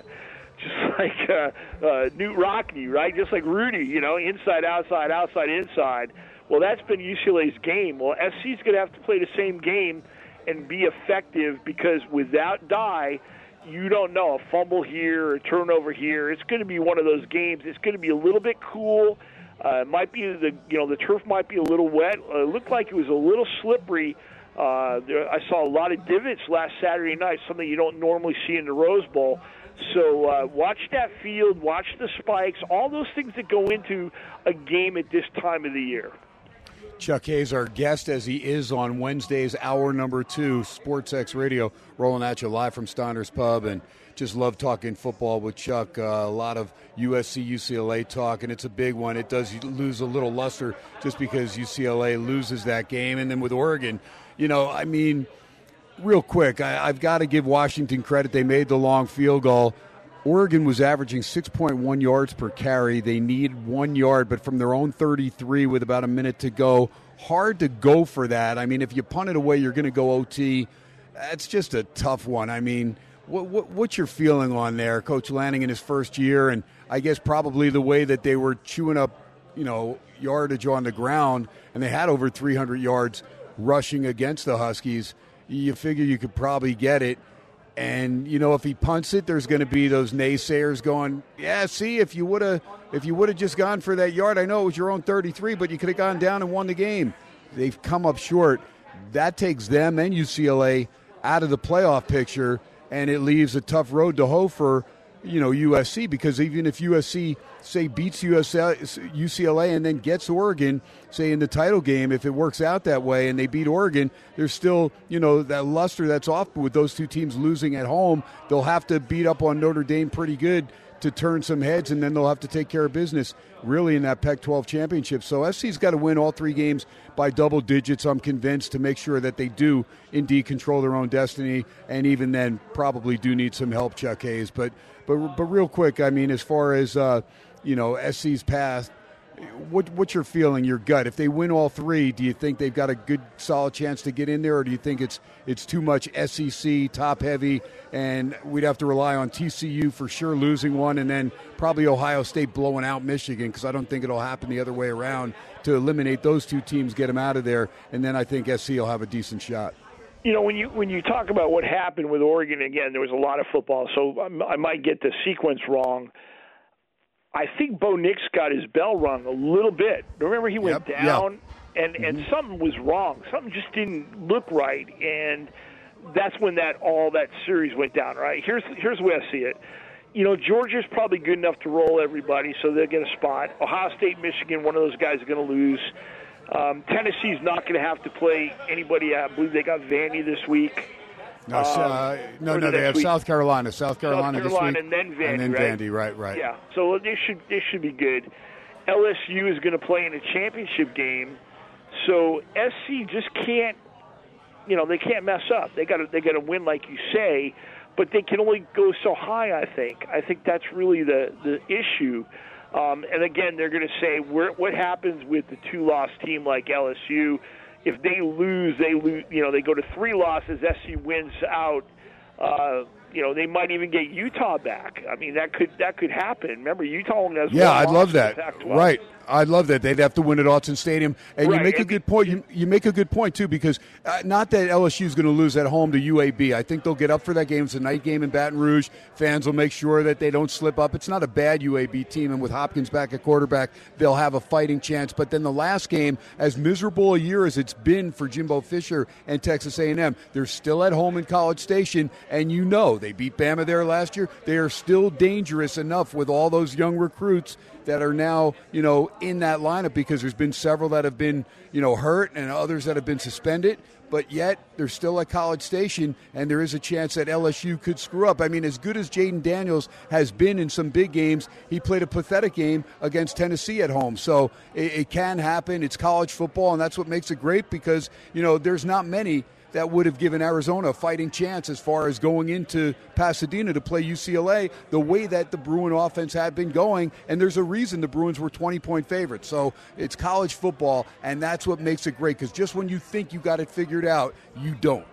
just like uh, uh, Knute Rockne, right? Just like Rudy, you know, inside, outside, outside, inside. Well, that's been UCLA's game. Well, SC's going to have to play the same game and be effective because without Dye, you don't know a fumble here, a turnover here. It's going to be one of those games. It's going to be a little bit cool. Uh, it might be the you know the turf might be a little wet. Uh, it looked like it was a little slippery. Uh, there, I saw a lot of divots last Saturday night, something you don't normally see in the Rose Bowl. So uh, watch that field, watch the spikes, all those things that go into a game at this time of the year. Chuck Hayes, our guest, as he is on Wednesdays, hour number two, Sports X Radio, rolling at you live from Steiner's Pub, and just love talking football with Chuck. Uh, a lot of USC UCLA talk, and it's a big one. It does lose a little luster just because UCLA loses that game, and then with Oregon, you know, I mean, real quick, I, I've got to give Washington credit. They made the long field goal. Oregon was averaging 6.1 yards per carry. They need one yard, but from their own 33 with about a minute to go, hard to go for that. I mean, if you punt it away, you're going to go OT. That's just a tough one. I mean, what, what, what's your feeling on there, Coach Lanning in his first year, and I guess probably the way that they were chewing up, you know, yardage on the ground, and they had over 300 yards rushing against the Huskies. You figure you could probably get it. And you know, if he punts it, there's going to be those naysayers going, "Yeah, see, if you would have, if you would have just gone for that yard, I know it was your own 33, but you could have gone down and won the game." They've come up short. That takes them and UCLA out of the playoff picture, and it leaves a tough road to hoe for you know USC because even if USC say beats UCLA and then gets Oregon, say in the title game, if it works out that way and they beat Oregon, there's still you know that luster that's off with those two teams losing at home. They'll have to beat up on Notre Dame pretty good to turn some heads, and then they'll have to take care of business really in that Pac-12 championship. So SC's got to win all three games by double digits. I'm convinced to make sure that they do indeed control their own destiny, and even then probably do need some help, Chuck Hayes. But but but real quick, I mean, as far as uh, you know, SC's path. What, what's your feeling, your gut? If they win all three, do you think they've got a good, solid chance to get in there, or do you think it's it's too much SEC top heavy, and we'd have to rely on TCU for sure losing one, and then probably Ohio State blowing out Michigan because I don't think it'll happen the other way around to eliminate those two teams, get them out of there, and then I think SC will have a decent shot. You know, when you when you talk about what happened with Oregon again, there was a lot of football, so I, I might get the sequence wrong. I think Bo Nix got his bell rung a little bit. Remember, he went Yep, down, and and something was wrong. Something just didn't look right, and that's when that all that series went down. Right here's here's the way I see it. You know, Georgia's probably good enough to roll everybody, so they'll get a spot. Ohio State, Michigan, one of those guys are going to lose. Um, Tennessee's not going to have to play anybody. I believe they got Vandy this week. No, uh, no, no. They have week. South Carolina, South Carolina, South Carolina this week, and then Vandy, and then right? Vandy, right, right. Yeah, so this should this should be good. LSU is going to play in a championship game, so SC just can't, you know, they can't mess up. They got to they got to win like you say, but they can only go so high. I think. I think that's really the the issue. Um, and again, they're going to say what happens with the two-loss team like LSU. If they lose, they lose. You know, they go to three losses. SC wins out. Uh, you know, they might even get Utah back. I mean, that could that could happen. Remember, Utah only has yeah, one I'd love that. Right, I'd love that. They'd have to win at Autzen Stadium, and you Right, make a good point. You, you make a good point too, because uh, not that LSU is going to lose at home to UAB. I think they'll get up for that game. It's a night game in Baton Rouge. Fans will make sure that they don't slip up. It's not a bad UAB team, and with Hopkins back at quarterback, they'll have a fighting chance. But then the last game, as miserable a year as it's been for Jimbo Fisher and Texas A&M, they're still at home in College Station, and you know they beat Bama there last year. They are still dangerous enough with all those young recruits that are now, you know, in that lineup because there's been several that have been, you know, hurt and others that have been suspended. But yet they're still at College Station, and there is a chance that LSU could screw up. I mean, as good as Jayden Daniels has been in some big games, he played a pathetic game against Tennessee at home. So it, it can happen. It's college football, and that's what makes it great because you know there's not many that would have given Arizona a fighting chance as far as going into Pasadena to play UCLA the way that the Bruin offense had been going. And there's a reason the Bruins were 20 point favorites. So it's college football, and that's what makes it great because just when you think you got it figured out, you don't.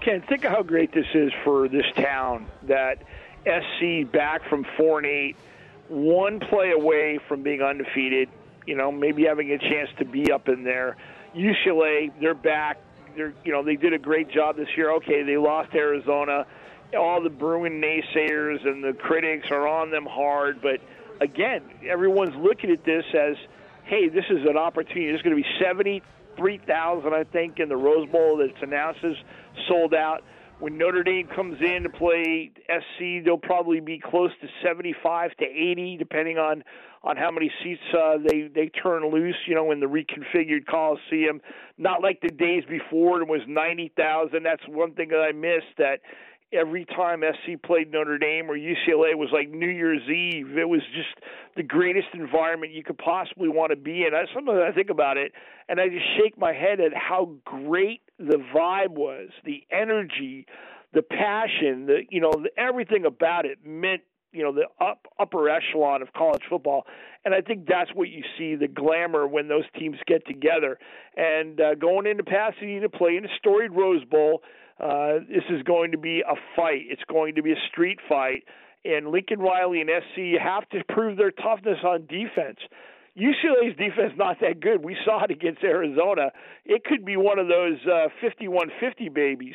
Ken, think of how great this is for this town that SC back from four and eight, one play away from being undefeated. You know, maybe having a chance to be up in there. UCLA, they're back. They're you know they did a great job this year. Okay, they lost Arizona. All the Bruin naysayers and the critics are on them hard, but again, everyone's looking at this as, hey, this is an opportunity. There's going to be seventy three thousand, I think, in the Rose Bowl that's announced as sold out. When Notre Dame comes in to play SC, they'll probably be close to 75 to 80, depending on on how many seats uh, they they turn loose. You know, in the reconfigured Coliseum, not like the days before it was 90,000. That's one thing that I missed. That every time SC played Notre Dame or UCLA was like New Year's Eve. It was just the greatest environment you could possibly want to be in. I, sometimes I think about it and I just shake my head at how great the vibe was, the energy, the passion, the you know everything about it meant you know the up upper echelon of college football. And i think that's what you see the glamour when those teams get together. And uh, going into pasadena to play in a storied rose bowl. Uh, this is going to be a fight. It's going to be a street fight. And lincoln riley and sc have to prove their toughness on defense. UCLA's defense not that good. We saw it against Arizona. It could be one of those uh, 51-50 babies.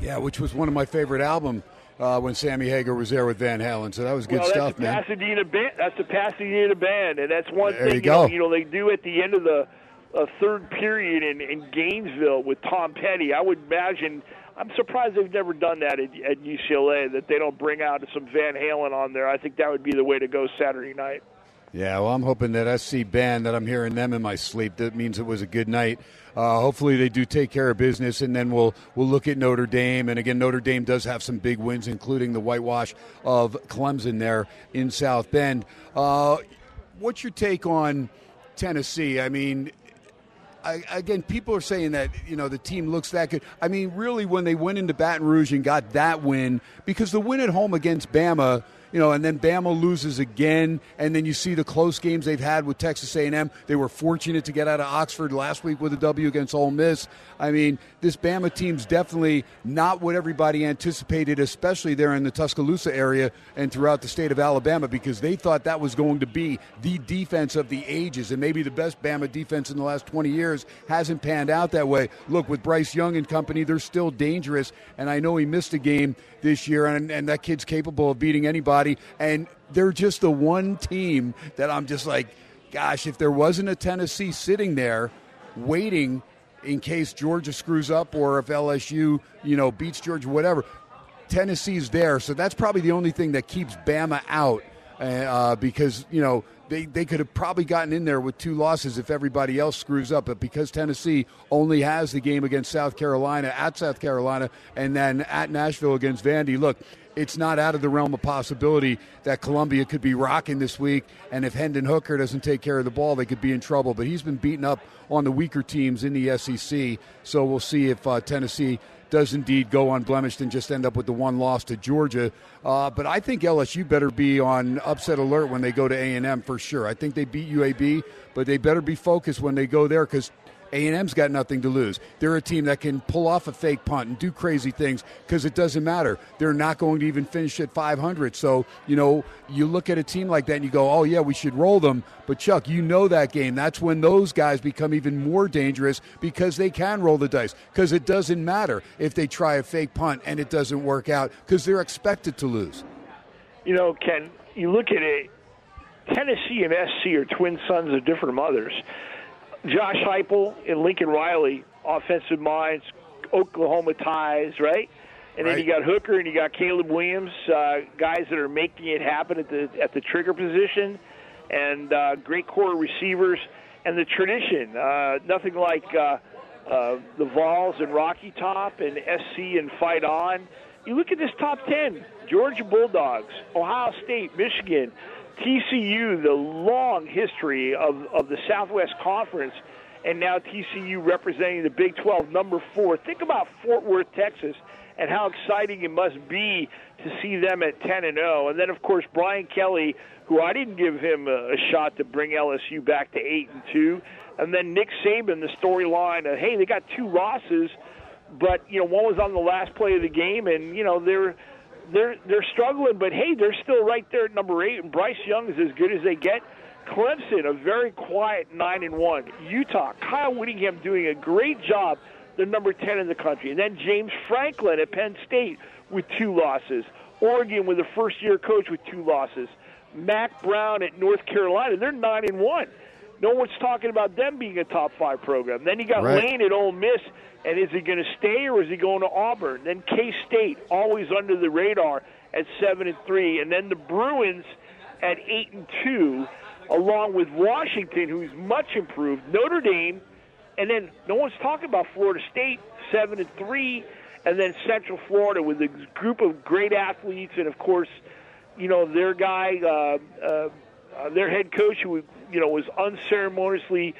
Yeah, which was one of my favorite albums uh, when Sammy Hager was there with Van Halen. So that was good well, stuff, man. Pasadena band. That's the Pasadena band, and that's one There thing you go. Know, you know they do at the end of the uh, third period in, in Gainesville with Tom Petty. I would imagine. I'm surprised they've never done that at, at UCLA. That they don't bring out some Van Halen on there. I think that would be the way to go Saturday night. Yeah, well, I'm hoping that SC band that I'm hearing them in my sleep. That means it was a good night. Uh, hopefully, they do take care of business, and then we'll we'll look at Notre Dame. And again, Notre Dame does have some big wins, including the whitewash of Clemson there in South Bend. Uh, what's your take on Tennessee? I mean, I, again, people are saying that you know the team looks that good. I mean, really, when they went into Baton Rouge and got that win, because the win at home against Bama, you know, and then Bama loses again, and then you see the close games they've had with Texas A&M. They were fortunate to get out of Oxford last week with a W against Ole Miss. I mean, this Bama team's definitely not what everybody anticipated, especially there in the Tuscaloosa area and throughout the state of Alabama, because they thought that was going to be the defense of the ages and maybe the best Bama defense in the last 20 years. Hasn't panned out that way. Look, with Bryce Young and company, they're still dangerous, and I know he missed a game this year, and, and that kid's capable of beating anybody, and they're just the one team that I'm just like, gosh, if there wasn't a Tennessee sitting there waiting in case Georgia screws up or if LSU, you know, beats Georgia, whatever. Tennessee's there, so that's probably the only thing that keeps Bama out uh, because you know they, they could have probably gotten in there with two losses if everybody else screws up. But because Tennessee only has the game against South Carolina at South Carolina and then at Nashville against Vandy, look, it's not out of the realm of possibility that Columbia could be rocking this week. And if Hendon Hooker doesn't take care of the ball, they could be in trouble. But he's been beaten up on the weaker teams in the SEC. So we'll see if uh, Tennessee does indeed go unblemished and just end up with the one loss to Georgia. Uh, but I think LSU better be on upset alert when they go to A&M for sure. I think they beat UAB, but they better be focused when they go there because a&M's got nothing to lose. They're a team that can pull off a fake punt and do crazy things because it doesn't matter. They're not going to even finish at 500. So, you know, you look at a team like that and you go, oh, yeah, we should roll them. But, Chuck, you know that game. That's when those guys become even more dangerous because they can roll the dice because it doesn't matter if they try a fake punt and it doesn't work out because they're expected to lose. You know, Ken, you look at it, Tennessee and SC are twin sons of different mothers. Josh Heupel and Lincoln Riley, offensive minds, Oklahoma ties, right? And then Right. you got Hooker and you got Caleb Williams, uh, guys that are making it happen at the at the trigger position, and uh, great core receivers, and the tradition. Uh, nothing like uh, uh, the Vols and Rocky Top and SC and Fight On. You look at this top ten: Georgia Bulldogs, Ohio State, Michigan, TCU. The long history of of the Southwest Conference, and now TCU representing the Big 12, number four. Think about Fort Worth, Texas, and how exciting it must be to see them at 10 and 0. And then, of course, Brian Kelly, who I didn't give him a, a shot to bring LSU back to 8 and 2. And then Nick Saban, the storyline of hey, they got two losses, but you know one was on the last play of the game, and you know they're they're they're struggling, but hey, they're still right there at number eight. And Bryce Young is as good as they get. Clemson, a very quiet nine and one. Utah, Kyle Whittingham doing a great job. They're number ten in the country. And then James Franklin at Penn State with two losses. Oregon with a first year coach with two losses. Mack Brown at North Carolina, they're nine and one. No one's talking about them being a top five program. Then you got Right. Lane at Ole Miss, and is he going to stay or is he going to Auburn? Then K State, always under the radar at seven and three, and then the Bruins at eight and two, along with Washington, who's much improved. Notre Dame, and then no one's talking about Florida State, seven and three, and then Central Florida with a group of great athletes, and of course, you know their guy, uh, uh, uh, their head coach, who you know was unceremoniously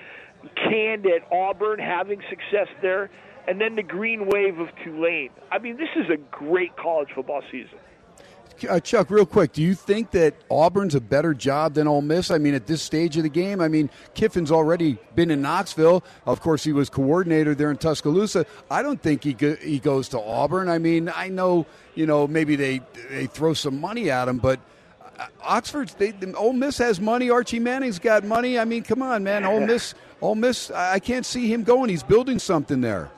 canned at Auburn, having success there, and then the green wave of Tulane. I mean, this is a great college football season. Uh, Chuck, real quick, do you think that Auburn's a better job than Ole Miss? I mean, at this stage of the game, I mean, Kiffin's already been in Knoxville. Of course, he was coordinator there in Tuscaloosa. I don't think he go, he goes to Auburn. I mean, I know you know maybe they they throw some money at him, but Oxford's they, the- Ole Miss has money. Archie Manning's got money. I mean, come on, man, Ole Miss, Ole Miss. I can't see him going. He's building something there.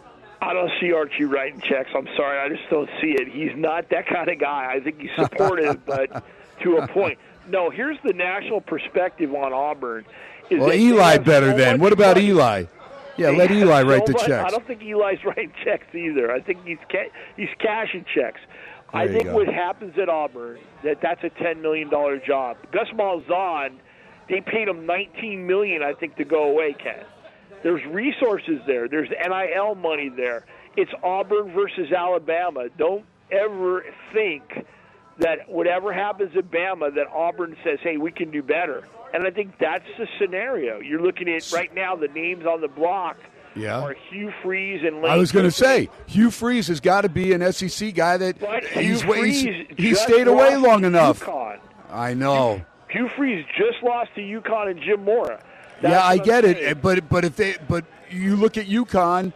I don't see Archie writing checks. I'm sorry, I just don't see it. He's not that kind of guy. I think he's supportive, but to a point. No, here's the national perspective on Auburn. Is Well, Eli better so then. What about money. Eli? Yeah, They let Eli so write the much- I don't think Eli's writing checks either. I think he's ca- he's cashing checks. I There you think what happens at Auburn that that's a ten million dollar job. Gus Malzahn, they paid him nineteen million, I think, to go away. Ken, there's resources there. There's NIL money there. It's Auburn versus Alabama. Don't ever think that whatever happens at Bama, that Auburn says, "Hey, we can do better." And I think that's the scenario. You're looking at right now. The names on the block Yeah. are Hugh Freeze and Lane I was going to say Hugh Freeze has got to be an SEC guy that But he's, he's, he stayed away long enough. UConn. I know. Hugh Freeze just lost to UConn and Jim Mora. That's yeah, I get saying. it. But but if they but you look at UConn.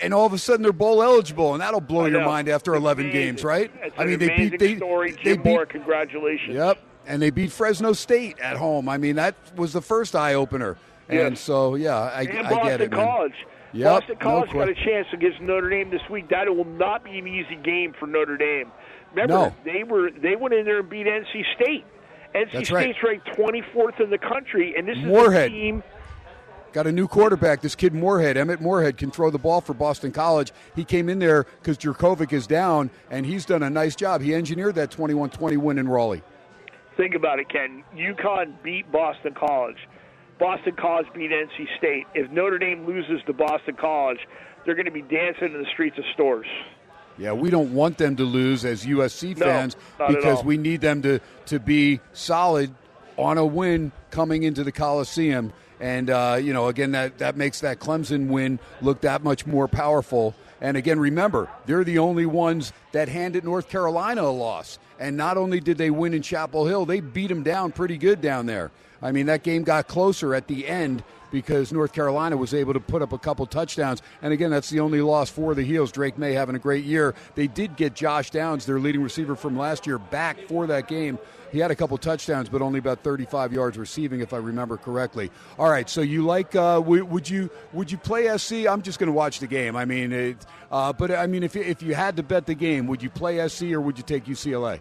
And all of a sudden they're bowl eligible, and that'll blow your mind after It's 11 amazing. games, right? It's I an mean, they beat they, story. they Jim beat Mora, congratulations. Yep, and they beat Fresno State at home. I mean, that was the first eye opener. And Yes. so, yeah, I, And I get it, man. College. Yep, Boston no College got a chance against Notre Dame this week. That will not be an easy game for Notre Dame. Remember, No. they were they went in there and beat NC State. NC That's right. State's ranked 24th in the country, and this is Morehead. a team. got a new quarterback. This kid Morehead, Emmett Morehead, can throw the ball for Boston College. He came in there because Jurkovec is down, and he's done a nice job. He engineered that 21-20 win in Raleigh. Think about it, Ken. UConn beat Boston College. Boston College beat NC State. If Notre Dame loses to Boston College, they're going to be dancing in the streets of Storrs. Yeah, we don't want them to lose as USC fans at because we need them to, to be solid on a win coming into the Coliseum. And, uh, you know, again, that, that makes that Clemson win look that much more powerful. And again, remember, they're the only ones that handed North Carolina a loss. And not only did they win in Chapel Hill, they beat them down pretty good down there. I mean, that game got closer at the end because North Carolina was able to put up a couple touchdowns. And again, that's the only loss for the Heels. Drake Maye having a great year. They did get Josh Downs, their leading receiver from last year, back for that game. He had a couple touchdowns, but only about 35 yards receiving, if I remember correctly. All right, so you like? Uh, w- would you would you play SC? I'm just going to watch the game. I mean, it, uh, but I mean, if if you had to bet the game, would you play SC or would you take UCLA?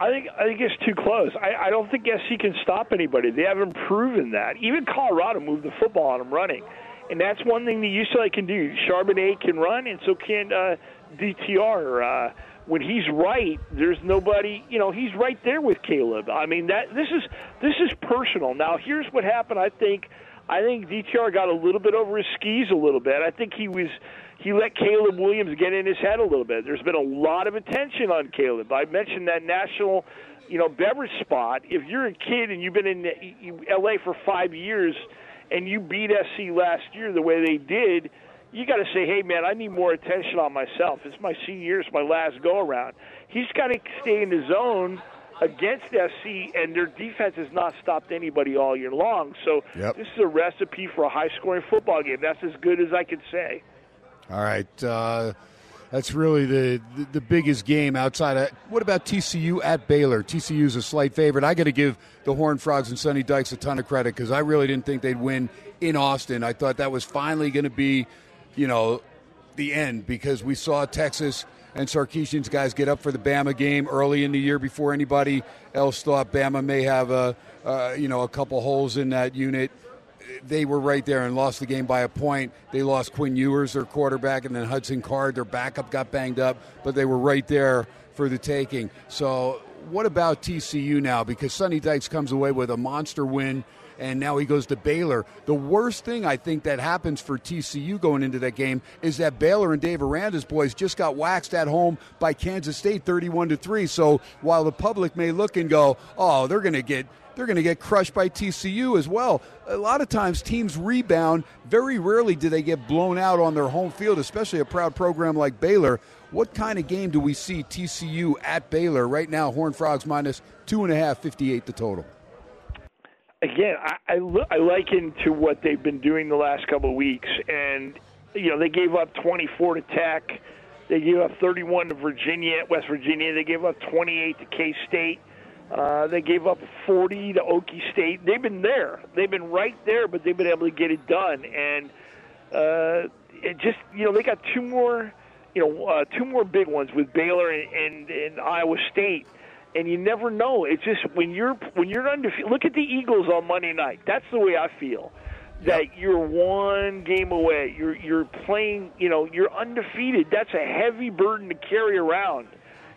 I think I think it's too close. I, I don't think SC can stop anybody. They haven't proven that. Even Colorado moved the football on them running, and that's one thing that UCLA can do. Charbonnet can run, and so can uh, DTR. Uh, when he's right, there's nobody. You know, he's right there with Caleb. I mean, that this is this is personal. Now, here's what happened. I think I think DTR got a little bit over his skis a little bit. I think he was he let Caleb Williams get in his head a little bit. There's been a lot of attention on Caleb. I mentioned that national, you know, beverage spot. If you're a kid and you've been in LA for five years and you beat SC last year the way they did, you got to say, hey man, I need more attention on myself. It's my senior year, it's my last go around. He's got to stay in his zone against SC, and their defense has not stopped anybody all year long. So Yep. this is a recipe for a high-scoring football game. That's as good as I could say. All right. Uh, that's really the, the the biggest game outside of. What about TCU at Baylor? TCU is a slight favorite. I got to give the Horned Frogs and Sonny Dykes a ton of credit because I really didn't think they'd win in Austin. I thought that was finally going to be, you know, the end because we saw Texas and Sarkisian's guys get up for the Bama game early in the year before anybody else thought Bama may have a, uh, you know, a couple holes in that unit they were right there and lost the game by a point. They lost Quinn Ewers, their quarterback, and then Hudson Card, their backup, got banged up, but they were right there for the taking. So, what about TCU now? Because Sonny Dykes comes away with a monster win, and now he goes to Baylor. The worst thing I think that happens for TCU going into that game is that Baylor and Dave Aranda's boys just got waxed at home by Kansas State, thirty-one to three. So, while the public may look and go, "Oh, they're going to get." They're going to get crushed by TCU as well. A lot of times teams rebound. Very rarely do they get blown out on their home field, especially a proud program like Baylor. What kind of game do we see TCU at Baylor right now? Horn Frogs minus two and a half, 58 the total. again, I, I, I liken to what they've been doing the last couple of weeks, and you know they gave up 24 to Tech, they gave up 31 to Virginia, West Virginia, they gave up 28 to K State, uh, they gave up 40 to Okie State. They've been there, they've been right there, but they've been able to get it done, and uh, it just you know they got two more, you know, uh, two more big ones with Baylor and, and, and Iowa State and you never know. It's just when you're when you're undefeated. Look at the Eagles on Monday night. That's the way I feel. That you're one game away. You're you're playing. You know, you're undefeated. That's a heavy burden to carry around.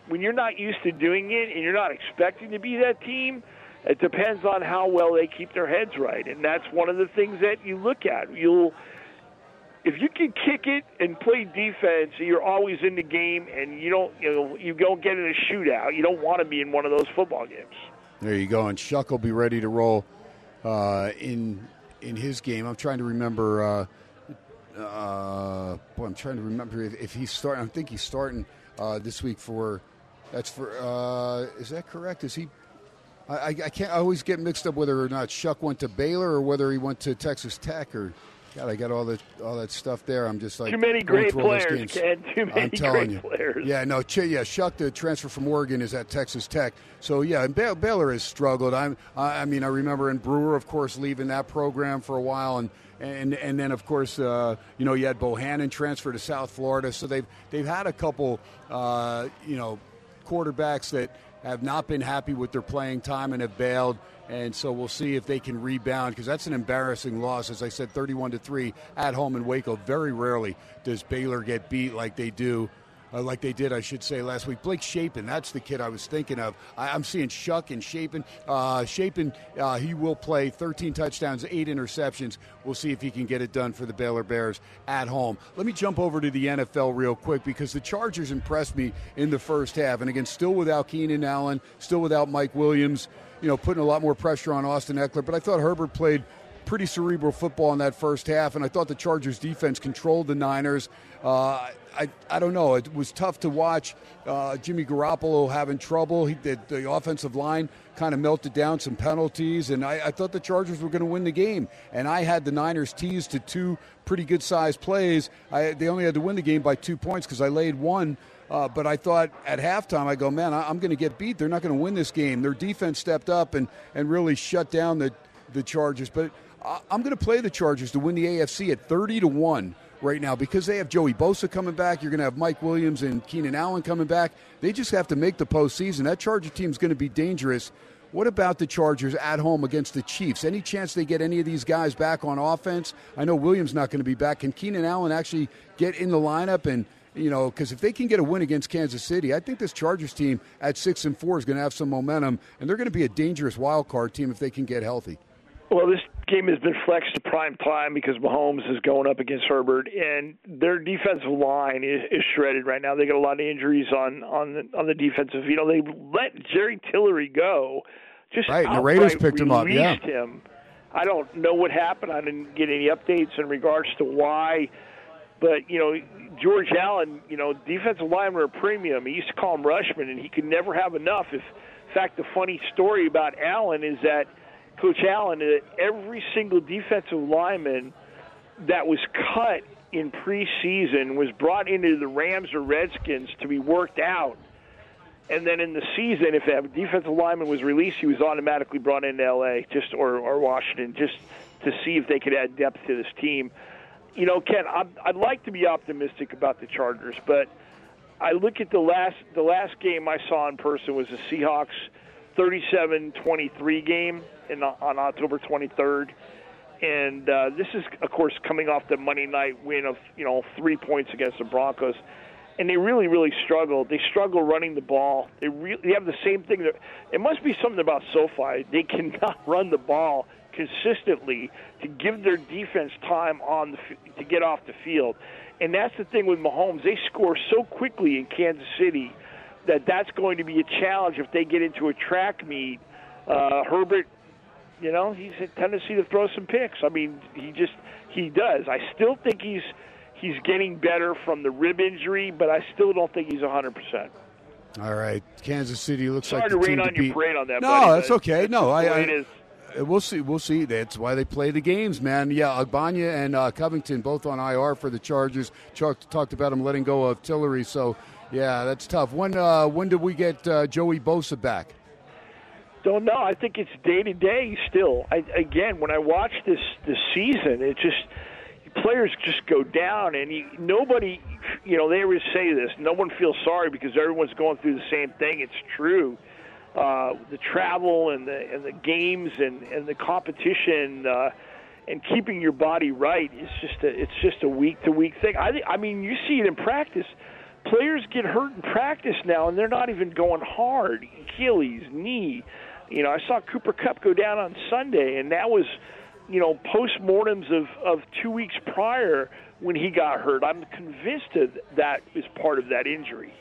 When you're not used to doing it and you're not expecting to be that team, it depends on how well they keep their heads right. And that's one of the things that you look at. You'll if you can kick it and play defense, you're always in the game, and you don't, you know, you don't get in a shootout. You don't want to be in one of those football games. There you go. And Shough will be ready to roll uh, in in his game. I'm trying to remember. Uh, uh, boy, I'm trying to remember if, if he's starting. I think he's starting uh, this week for. That's for. Uh, is that correct? Is he? I, I can't. I always get mixed up whether or not Shough went to Baylor or whether he went to Texas Tech or. God, I got all that all that stuff there. I'm just like Too many great players. Ken. Too many I'm telling great you. players. Yeah, no, Ch- yeah. Shough, the transfer from Oregon, is at Texas Tech. So yeah, and Bay- Baylor has struggled. I'm, I I mean, I remember in Brewer, of course, leaving that program for a while, and and and then of course, uh, you know, you had Bohanon transfer to South Florida. So they've they've had a couple, uh, you know, quarterbacks that have not been happy with their playing time and have bailed. And so we'll see if they can rebound because that's an embarrassing loss. As I said, 31 to 3 at home in Waco. Very rarely does Baylor get beat like they do uh, like they did, I should say, last week. Blake Shapen, that's the kid I was thinking of. I, am seeing Shough and Shapen. Uh, Shapen, uh, he will play 13 touchdowns, eight interceptions. We'll see if he can get it done for the Baylor Bears at home. Let me jump over to the NFL real quick because the Chargers impressed me in the first half. And again, still without Keenan Allen, still without Mike Williams, you know, putting a lot more pressure on Austin Ekeler. But I thought Herbert played pretty cerebral football in that first half, and I thought the Chargers defense controlled the Niners. Uh, I, I don't know. It was tough to watch uh, Jimmy Garoppolo having trouble. He, the, offensive line kind of melted down some penalties, and I, I thought the Chargers were going to win the game. And I had the Niners teased to two pretty good sized plays. I, they only had to win the game by two points because I laid one. Uh, but I thought at halftime, I go, man, I, am going to get beat. They're not going to win this game. Their defense stepped up and, and really shut down the, the Chargers. But I, I'm going to play the Chargers to win the AFC at 30 to 1 right now because they have Joey Bosa coming back. You're going to have Mike Williams and Keenan Allen coming back. They just have to make the postseason. That Charger team is going to be dangerous. What about the Chargers at home against the Chiefs? Any chance they get any of these guys back on offense? I know Williams not going to be back. Can Keenan Allen actually get in the lineup and you know, because if they can get a win against Kansas City, I think this Chargers team at six and four is going to have some momentum, and they're going to be a dangerous wild card team if they can get healthy. Well, this game has been flexed to prime time because Mahomes is going up against Herbert, and their defensive line is, is shredded right now. They got a lot of injuries on on the, on the defensive. You know, they let Jerry Tillery go. Just right, the Raiders picked him up. Yeah. Him. I don't know what happened. I didn't get any updates in regards to why. But you know, George Allen, you know, defensive lineman were a premium. He used to call him Rushman, and he could never have enough. If, in fact, the funny story about Allen is that Coach Allen that every single defensive lineman that was cut in preseason was brought into the Rams or Redskins to be worked out. And then in the season, if a defensive lineman was released, he was automatically brought into LA just or, or Washington just to see if they could add depth to this team. You know, Ken, I'd, I'd like to be optimistic about the Chargers, but I look at the last the last game I saw in person was the Seahawks 37-23 game in, on October 23rd. And uh, this is, of course, coming off the Monday night win of you know three points against the Broncos, and they really, really struggled. They struggle running the ball. They really they have the same thing. That, it must be something about SoFi. They cannot run the ball consistently to give their defense time on the to get off the field, and that's the thing with Mahomes. They score so quickly in Kansas City that that's going to be a challenge if they get into a track meet. Uh, Herbert you know, he's a tendency to throw some picks. I mean, he just he does. I still think he's he's getting better from the rib injury, but I still don't think he's 100%. All right, Kansas City looks Sorry like to the rain team on to your parade on that. No, buddy, that's okay. No, I, I uh, we'll see. We'll see. That's why they play the games, man. Yeah, Ogbonnia and uh, Covington both on IR for the Chargers. Chuck talked about him letting go of Tillery, so yeah, that's tough. When uh, when did we get uh, Joey Bosa back? Don't know. I think it's day to day still. I, again, when I watch this this season, it just players just go down, and you, nobody, you know, they always say this. No one feels sorry because everyone's going through the same thing. It's true. Uh, the travel and the and the games and and the competition. Uh, and keeping your body right is just a it's just a week to week thing. I I mean you see it in practice. Players get hurt in practice now, and they're not even going hard. Achilles, knee, you know, I saw Cooper Kupp go down on Sunday, and that was, you know, postmortems of of two weeks prior when he got hurt. I'm convinced that that is part of that injury.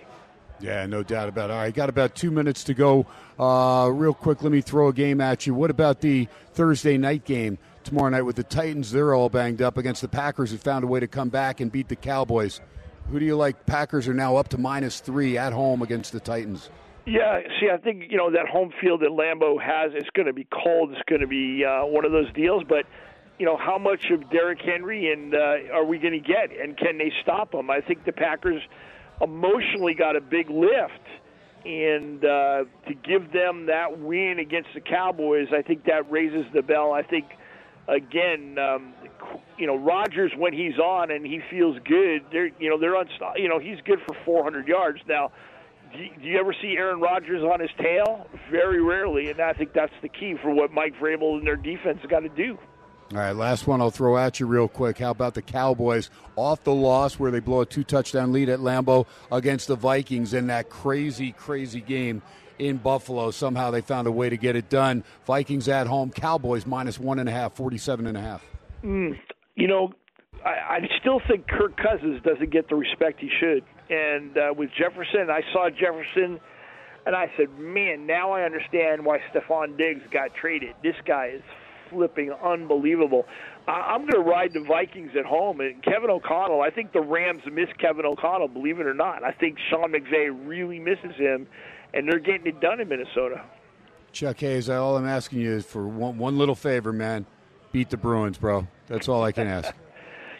Yeah, no doubt about it. All right, got about two minutes to go. Uh, real quick, let me throw a game at you. What about the Thursday night game tomorrow night with the Titans? They're all banged up against the Packers, who found a way to come back and beat the Cowboys. Who do you like? Packers are now up to minus three at home against the Titans. Yeah, see, I think you know that home field that Lambeau has. It's going to be cold. It's going to be uh, one of those deals. But you know, how much of Derrick Henry and uh, are we going to get, and can they stop him? I think the Packers emotionally got a big lift, and uh, to give them that win against the Cowboys, I think that raises the bell. I think again, um, you know, Rodgers when he's on and he feels good, they're you know they're unstoppable. You know, he's good for 400 yards now do you- do you ever see Aaron Rodgers on his tail? Very rarely, and I think that's the key for what Mike Vrabel and their defense got to do. All right, last one I'll throw at you real quick. How about the Cowboys off the loss where they blow a two touchdown lead at Lambeau against the Vikings in that crazy, crazy game in Buffalo? Somehow they found a way to get it done. Vikings at home, Cowboys minus one and a half, 47 and a half. Mm, you know, I, I still think Kirk Cousins doesn't get the respect he should. And uh, with Jefferson, I saw Jefferson, and I said, man, now I understand why Stefon Diggs got traded. This guy is flipping unbelievable. I, I'm going to ride the Vikings at home. And Kevin O'Connell, I think the Rams miss Kevin O'Connell, believe it or not. I think Sean McVay really misses him, and they're getting it done in Minnesota. Chuck Hayes, all I'm asking you is for one, one little favor, man. Beat the Bruins, bro. That's all I can ask.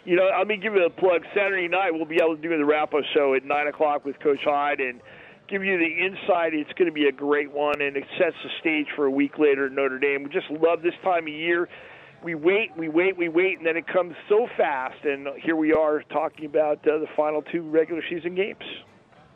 You know, let me give you a plug. Saturday night, we'll be able to do the wrap up show at 9 o'clock with Coach Hyde and give you the insight. It's going to be a great one, and it sets the stage for a week later at Notre Dame. We just love this time of year. We wait, we wait, we wait, and then it comes so fast. And here we are talking about uh, the final two regular season games.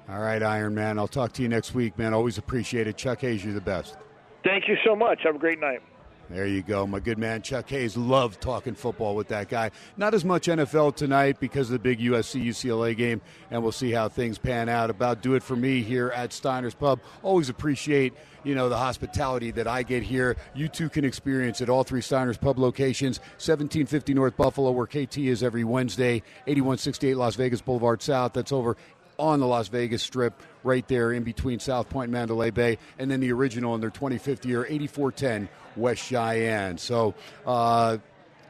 All right, Iron Man. I'll talk to you next week, man. Always appreciate it. Chuck Hayes, you're the best. Thank you so much. Have a great night. There you go, my good man Chuck Hayes. Loved talking football with that guy. Not as much NFL tonight because of the big USC UCLA game, and we'll see how things pan out. About do it for me here at Steiner's Pub. Always appreciate you know the hospitality that I get here. You too can experience at all three Steiner's Pub locations: 1750 North Buffalo, where KT is every Wednesday, 8168 Las Vegas Boulevard South. That's over on the Las Vegas Strip, right there in between South Point and Mandalay Bay, and then the original in their 25th year, 8410 West Cheyenne. So, uh,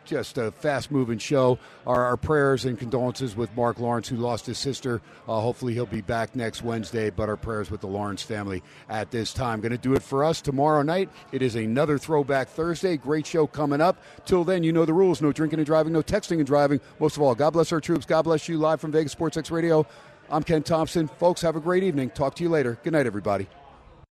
just a fast moving show. Our, our, prayers and condolences with Mark Lawrence, who lost his sister. Uh, hopefully, he'll be back next Wednesday, but our prayers with the Lawrence family at this time. Going to do it for us tomorrow night. It is another Throwback Thursday. Great show coming up. Till then, you know the rules no drinking and driving, no texting and driving. Most of all, God bless our troops. God bless you. Live from Vegas Sports X Radio. I'm Ken Thomson. Folks, have a great evening. Talk to you later. Good night, everybody.